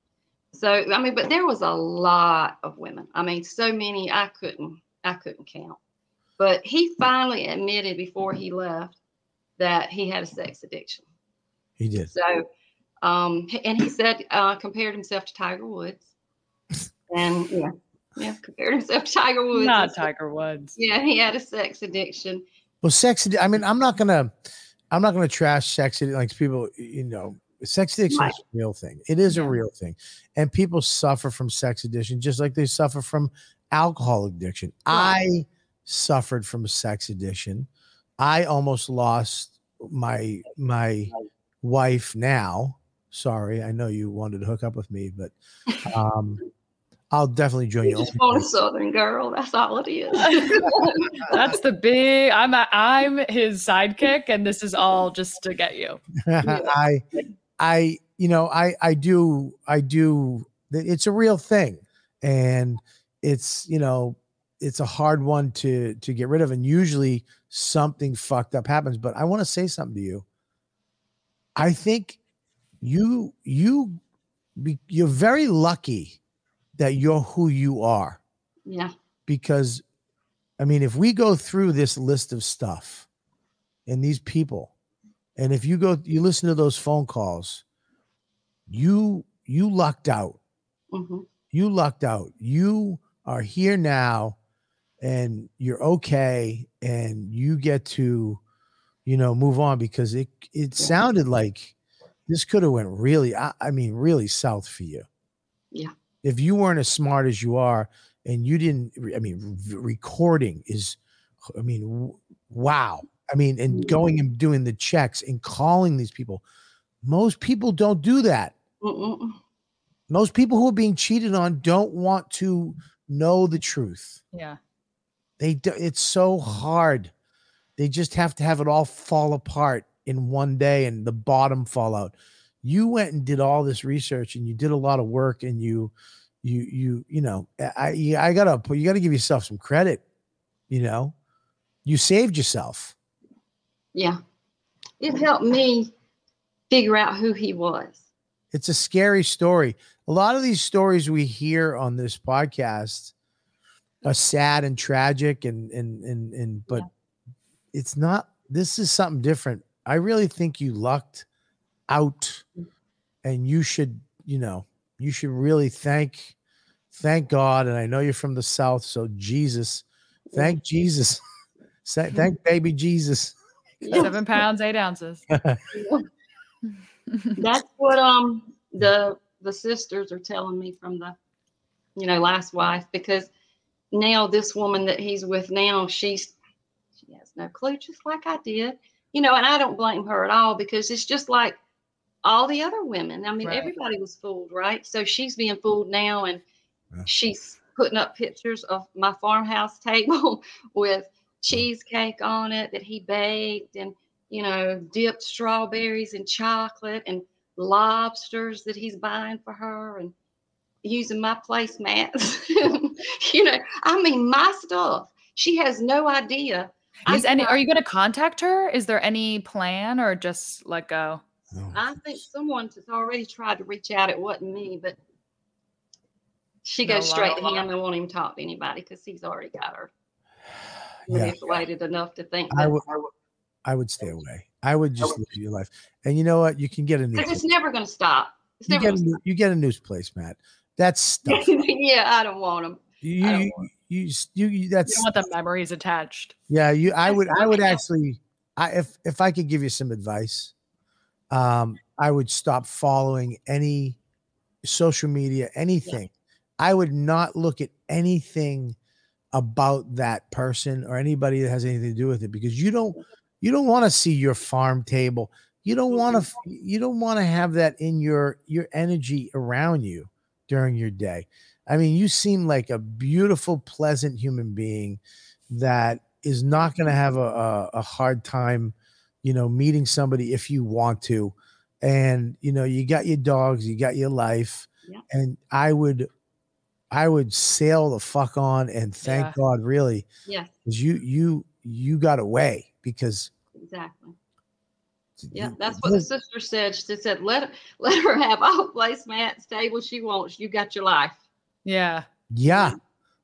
So I mean, but there was a lot of women. I mean, so many I couldn't I couldn't count. But he finally admitted before he left that he had a sex addiction. He did. So, um, and he said uh, compared himself to Tiger Woods, and yeah, yeah, compared himself to Tiger Woods. Not Tiger Woods. Yeah, he had a sex addiction. Well, sex. I mean, I'm not gonna, I'm not gonna trash sex. addi- Like people, you know, sex addiction Right. is a real thing. It is a real thing, and people suffer from sex addiction just like they suffer from alcohol addiction. Right. I suffered from sex addiction. I almost lost my my wife. Now, sorry, I know you wanted to hook up with me, but um, I'll definitely join You you. just want a Southern girl. That's all it is. That's the big. I'm a, I'm his sidekick, and this is all just to get you. I, I, you know, I, I do, I do It's a real thing, and it's you know it's a hard one to to get rid of, and usually something fucked up happens. But I want to say something to you. I think you you you're very lucky that you're who you are Yeah. because I mean, if we go through this list of stuff and these people, and if you go, you listen to those phone calls, you you lucked out. hmm You lucked out. You are here now, and you're okay, and you get to, you know, move on because it it sounded like this could have went really, I, I mean, really south for you. Yeah. If you weren't as smart as you are, and you didn't, I mean, recording is, I mean, wow. I mean, and going and doing the checks and calling these people. Most people don't do that Mm-mm. most people who are being cheated on don't want to know the truth Yeah. they do, it's so hard they just have to have it all fall apart in one day and the bottom fall out you went and did all this research and you did a lot of work and you you you you know i i gotta put you gotta give yourself some credit you know you saved yourself Yeah. It helped me figure out who he was. it's a scary story. A lot of these stories we hear on this podcast are sad and tragic and and and and but it's not this is something different. I really think you lucked out and you should, you know, you should really thank thank God and I know you're from the south so Jesus thank Jesus. Thank baby Jesus. Yeah. Seven pounds, eight ounces. That's what um the the sisters are telling me from the you know last wife because now this woman that he's with now she's she has no clue just like I did you know and I don't blame her at all because it's just like all the other women I mean Right. everybody was fooled right so she's being fooled now and Yeah. she's putting up pictures of my farmhouse table with cheesecake on it that he baked and you know dipped strawberries in chocolate and lobsters that he's buying for her and using my placemats. you know, I mean, my stuff. She has no idea. I Is any are you gonna contact her? Is there any plan or just let go? I think someone has already tried to reach out. It wasn't me, but she No goes straight to him and won't even talk to anybody because he's already got her Yeah. manipulated enough to think I that would I would stay away. I would just live your life. And you know what? You can get a new because it's never going to stop. It's you never get a gonna new, you get a news place, Matt. That's stuff. yeah, I don't want them. You I don't you, want- you, you, you You that's don't want the memories attached. yeah. You I would I would actually I if if I could give you some advice, um, I would stop following any social media, anything. I would not look at anything about that person or anybody that has anything to do with it because you don't you don't want to see your farm table. You don't mm-hmm. want to you don't want to have that in your your energy around you during your day. I mean, you seem like a beautiful, pleasant human being that is not going to mm-hmm. have a, a, a hard time, you know, meeting somebody if you want to. And, you know, you got your dogs, you got your life. Yeah. And I would, I would sail the fuck on and thank Yeah. God really, Yes, because you, you, you got away because exactly. Yeah, you- that's what the sister said. She said, "Let let her have all the placemats, table she wants. You got your life." Yeah. yeah.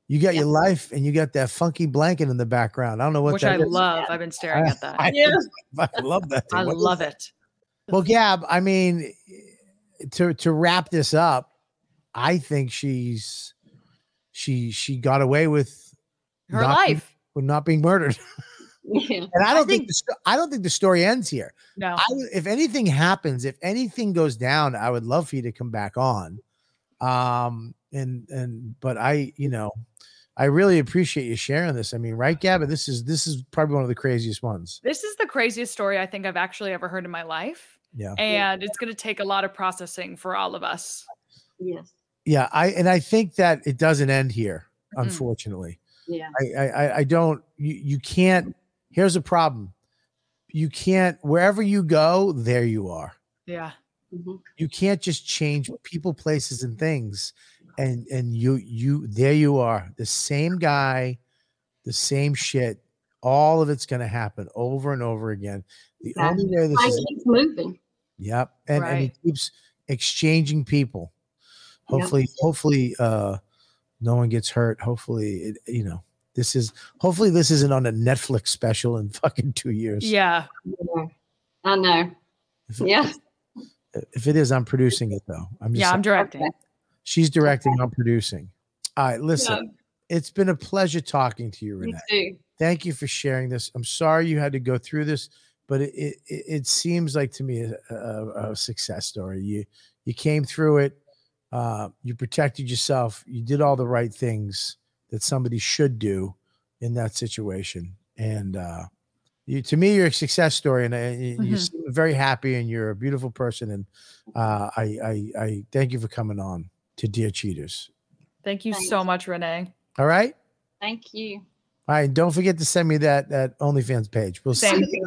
You got Yeah. your life and you got that funky blanket in the background. I don't know what Which that I is. love. I've been staring at that. I, Yeah. I love that. thing. I What is love that? it. Well, Gab, I mean, to to wrap this up, I think she's she she got away with Her not being- life. with not being murdered, Yeah, and I I don't think, think- the I don't think the story ends here. No. I if anything happens, if anything goes down, I would love for you to come back on. Um, and and but I, you know, I really appreciate you sharing this. I mean, right, Gab? This is this is probably one of the craziest ones. This is the craziest story I think I've actually ever heard in my life. Yeah. And it's going to take a lot of processing for all of us. yes, Yeah, I and I think that it doesn't end here, Mm-mm. unfortunately. yeah, I, I I- I don't you you can't here's a problem. You can't wherever you go, there you are. Yeah. Mhm. You can't just change people, places, and things, and and you you there you are, the same guy, the same shit. All of it's going to happen over and over again. The only way this Life is keeps moving. Yep. And, and he keeps exchanging people. Yep. Hopefully, hopefully uh no one gets hurt. Hopefully it, you know, this is hopefully this isn't on a Netflix special in fucking two years. Yeah. Yeah. I know. If, it- Yeah. if it is, I'm producing it though. I'm just Yeah, I'm directing. Okay. she's directing, I'm producing. All right, listen. Yeah, It's been a pleasure talking to you, me Renee. too. Thank you for sharing this. I'm sorry you had to go through this, but it it, it it seems like to me a, a, a success story. You you came through it. Uh, you protected yourself. You did all the right things that somebody should do in that situation. And uh, you, to me, you're a success story, and uh, you, you seem very happy, and you're a beautiful person. And uh, I, I I thank you for coming on to Dear Cheaters. Thank you Thanks. so much, Renee. All right. Thank you. All right. Don't forget to send me that that OnlyFans page. We'll Same. see.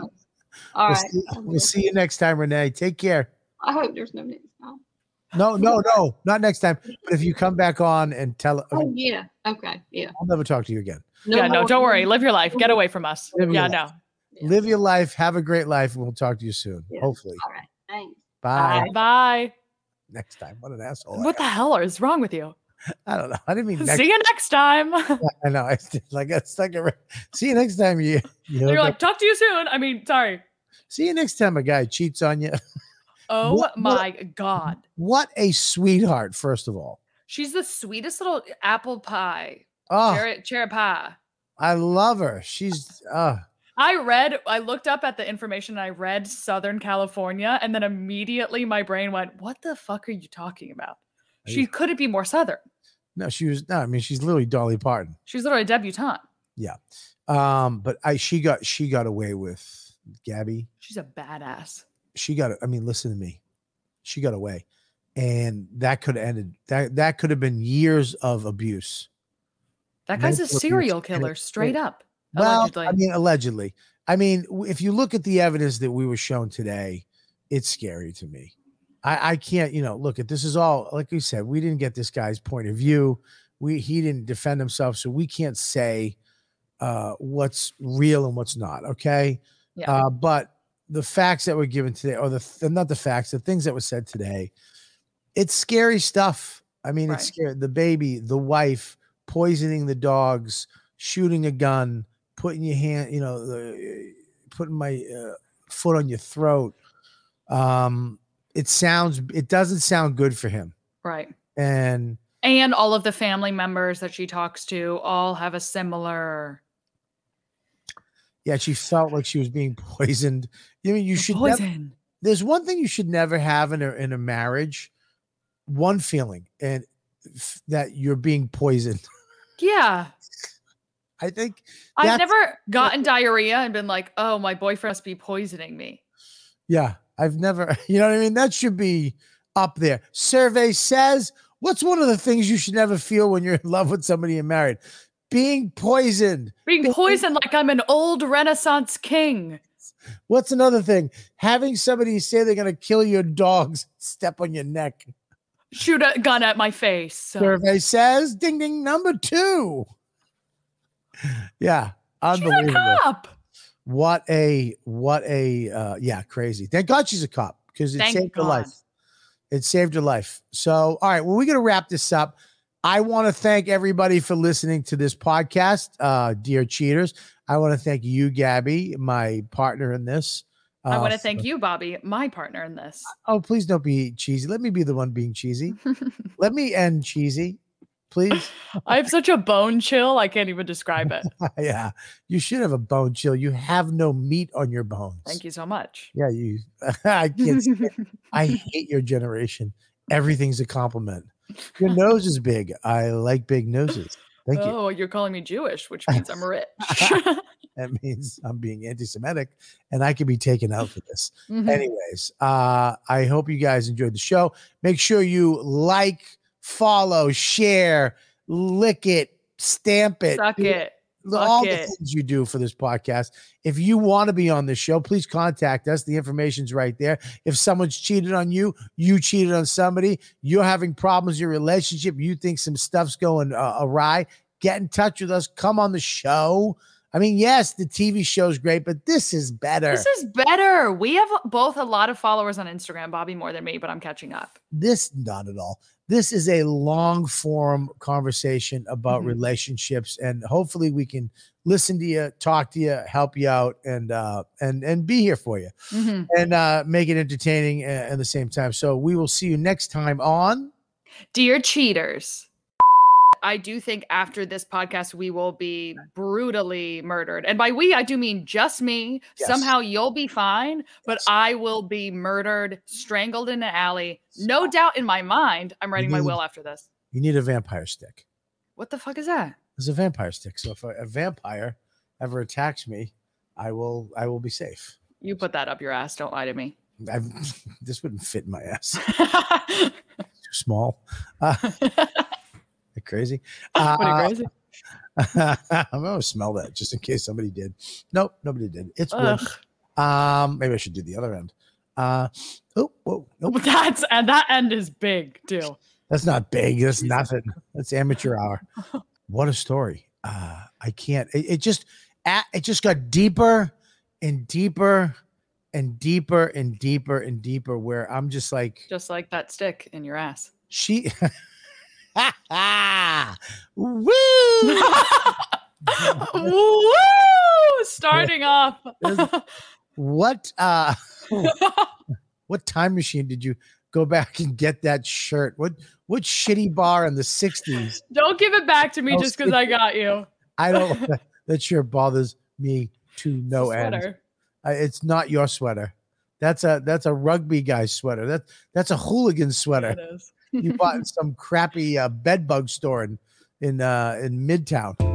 All We'll right. see, we'll see you next time, Renee. Take care. I hope there's no next time. No, no, no, not next time. But if you come back on and tell, Oh yeah. Okay. Yeah. I'll never talk to you again. yeah, no, don't worry. Live your life. Get away from us. Live your Yeah, life. no. Live your life. Have a great life, and we'll talk to you soon. Yeah. Hopefully. All right. Thanks. Bye. Bye. Next time. What an asshole. What the hell is wrong with you? I don't know. I didn't mean next. See you next time. I know. I like I stuck it. See you next time. You. you You're like, up- talk to you soon. I mean, sorry. see you next time. A guy cheats on you. Oh What- what- my God. What a sweetheart. First of all. She's the sweetest little apple pie. Oh, Cherry, cherry pie. I love her. She's. Uh, I read, I looked up at the information and I read Southern California, and then immediately my brain went, What the fuck are you talking about? She Hey. couldn't be more Southern. no, she was. No, I mean she's literally Dolly Parton. She's literally a debutante. Yeah. Um, but I she got she got away with Gabby. She's a badass. She got I mean, listen to me. She got away. And that could have ended that that could have been years of abuse. That guy's a Mental abuse serial and killer, straight up. Well, Allegedly. I mean, allegedly. I mean, if you look at the evidence that we were shown today, it's scary to me. I, I can't, you know, look at this is all like we said, we didn't get this guy's point of view. We he didn't defend himself, so we can't say uh what's real and what's not. Okay. Yeah. Uh, but the facts that were given today, or the th- not the facts, the things that were said today, it's scary stuff. I mean, it's scary. The baby, the wife, poisoning the dogs, shooting a gun, putting your hand, you know, the, putting my uh, foot on your throat. Um, it sounds, it doesn't sound good for him. right. And And all of the family members that she talks to all have a similar yeah, she felt like she was being poisoned. I mean, you should. Never, poison. there's one thing you should never have in a in a marriage, one feeling, and f- that you're being poisoned. yeah. I think I've never gotten diarrhea and been like, oh, my boyfriend must be poisoning me. Yeah, I've never, you know what I mean? That should be up there. Survey says, what's one of the things you should never feel when you're in love with somebody and married? Being poisoned. Being poisoned like I'm an old Renaissance king. What's another thing? Having somebody say they're going to kill your dogs, step on your neck. Shoot a gun at my face. So- Survey says, ding, ding, number two. Yeah, She's a unbelievable. cop. What a, what a, uh, yeah, crazy. Thank God she's a cop because it Thank saved her life. It saved her life. So, all right, well, we're going to wrap this up. I want to thank everybody for listening to this podcast, uh, dear cheaters. I want to thank you, Gabby, my partner in this. I uh, want to thank you, Bobby, my partner in this. Oh, please don't be cheesy. Let me be the one being cheesy. Let me end cheesy, please. I have such a bone chill. I can't even describe it. yeah, you should have a bone chill. You have no meat on your bones. Thank you so much. Yeah, you. I can't. I hate your generation. Everything's a compliment. Your nose is big. I like big noses. Thank you. oh, you're calling me Jewish, which means I'm rich. That means I'm being anti-Semitic, and I can be taken out for this. Mhm. Anyways, uh, I hope you guys enjoyed the show. Make sure you like, follow, share, lick it, stamp it, Suck do- it. all the things you do for this podcast. If you want to be on this show, please contact us. The information's right there. If someone's cheated on you, you cheated on somebody, you're having problems in your relationship, you think some stuff's going uh, awry, get in touch with us. Come on the show. I mean, yes, the TV show's great, but this is better. This is better. We have both a lot of followers on Instagram. Bobby more than me, but I'm catching up. this not at all this is a long form conversation about Mhm. relationships and hopefully we can listen to you talk to you help you out and uh and and be here for you Mhm. and uh make it entertaining a- at the same time so we will see you next time on Dear cheaters, I do think after this podcast, we will be brutally murdered. And by we, I do mean just me. Yes. Somehow you'll be fine, but Yes. I will be murdered, strangled in an alley. No doubt in my mind, I'm writing my will after this. you need a vampire stick What the fuck is that? It's a vampire stick so if a, a vampire ever attacks me i will i will be safe You put that up your ass. Don't lie to me. I've, this wouldn't fit in my ass too small uh, crazy Uh, crazy. I'm gonna smell that just in case somebody did. Nope, nobody did. It's good. Um, maybe I should do the other end. Uh, oh, whoa, nope, That's and that end is big too. that's not big. That's nothing. That's amateur hour. What a story. Uh, I can't. It, it just, it just got deeper and deeper and deeper and deeper and deeper. Where I'm just like, Just like that stick in your ass. she. Woo! Woo! Starting off. what uh what time machine did you go back and get that shirt what what shitty bar in the 60s Don't give it back to me just because I got you. i don't that shirt bothers me to no end Uh, it's not your sweater that's a that's a rugby guy's sweater that that's a hooligan sweater It is. You bought some crappy uh, bed bug store in in uh in midtown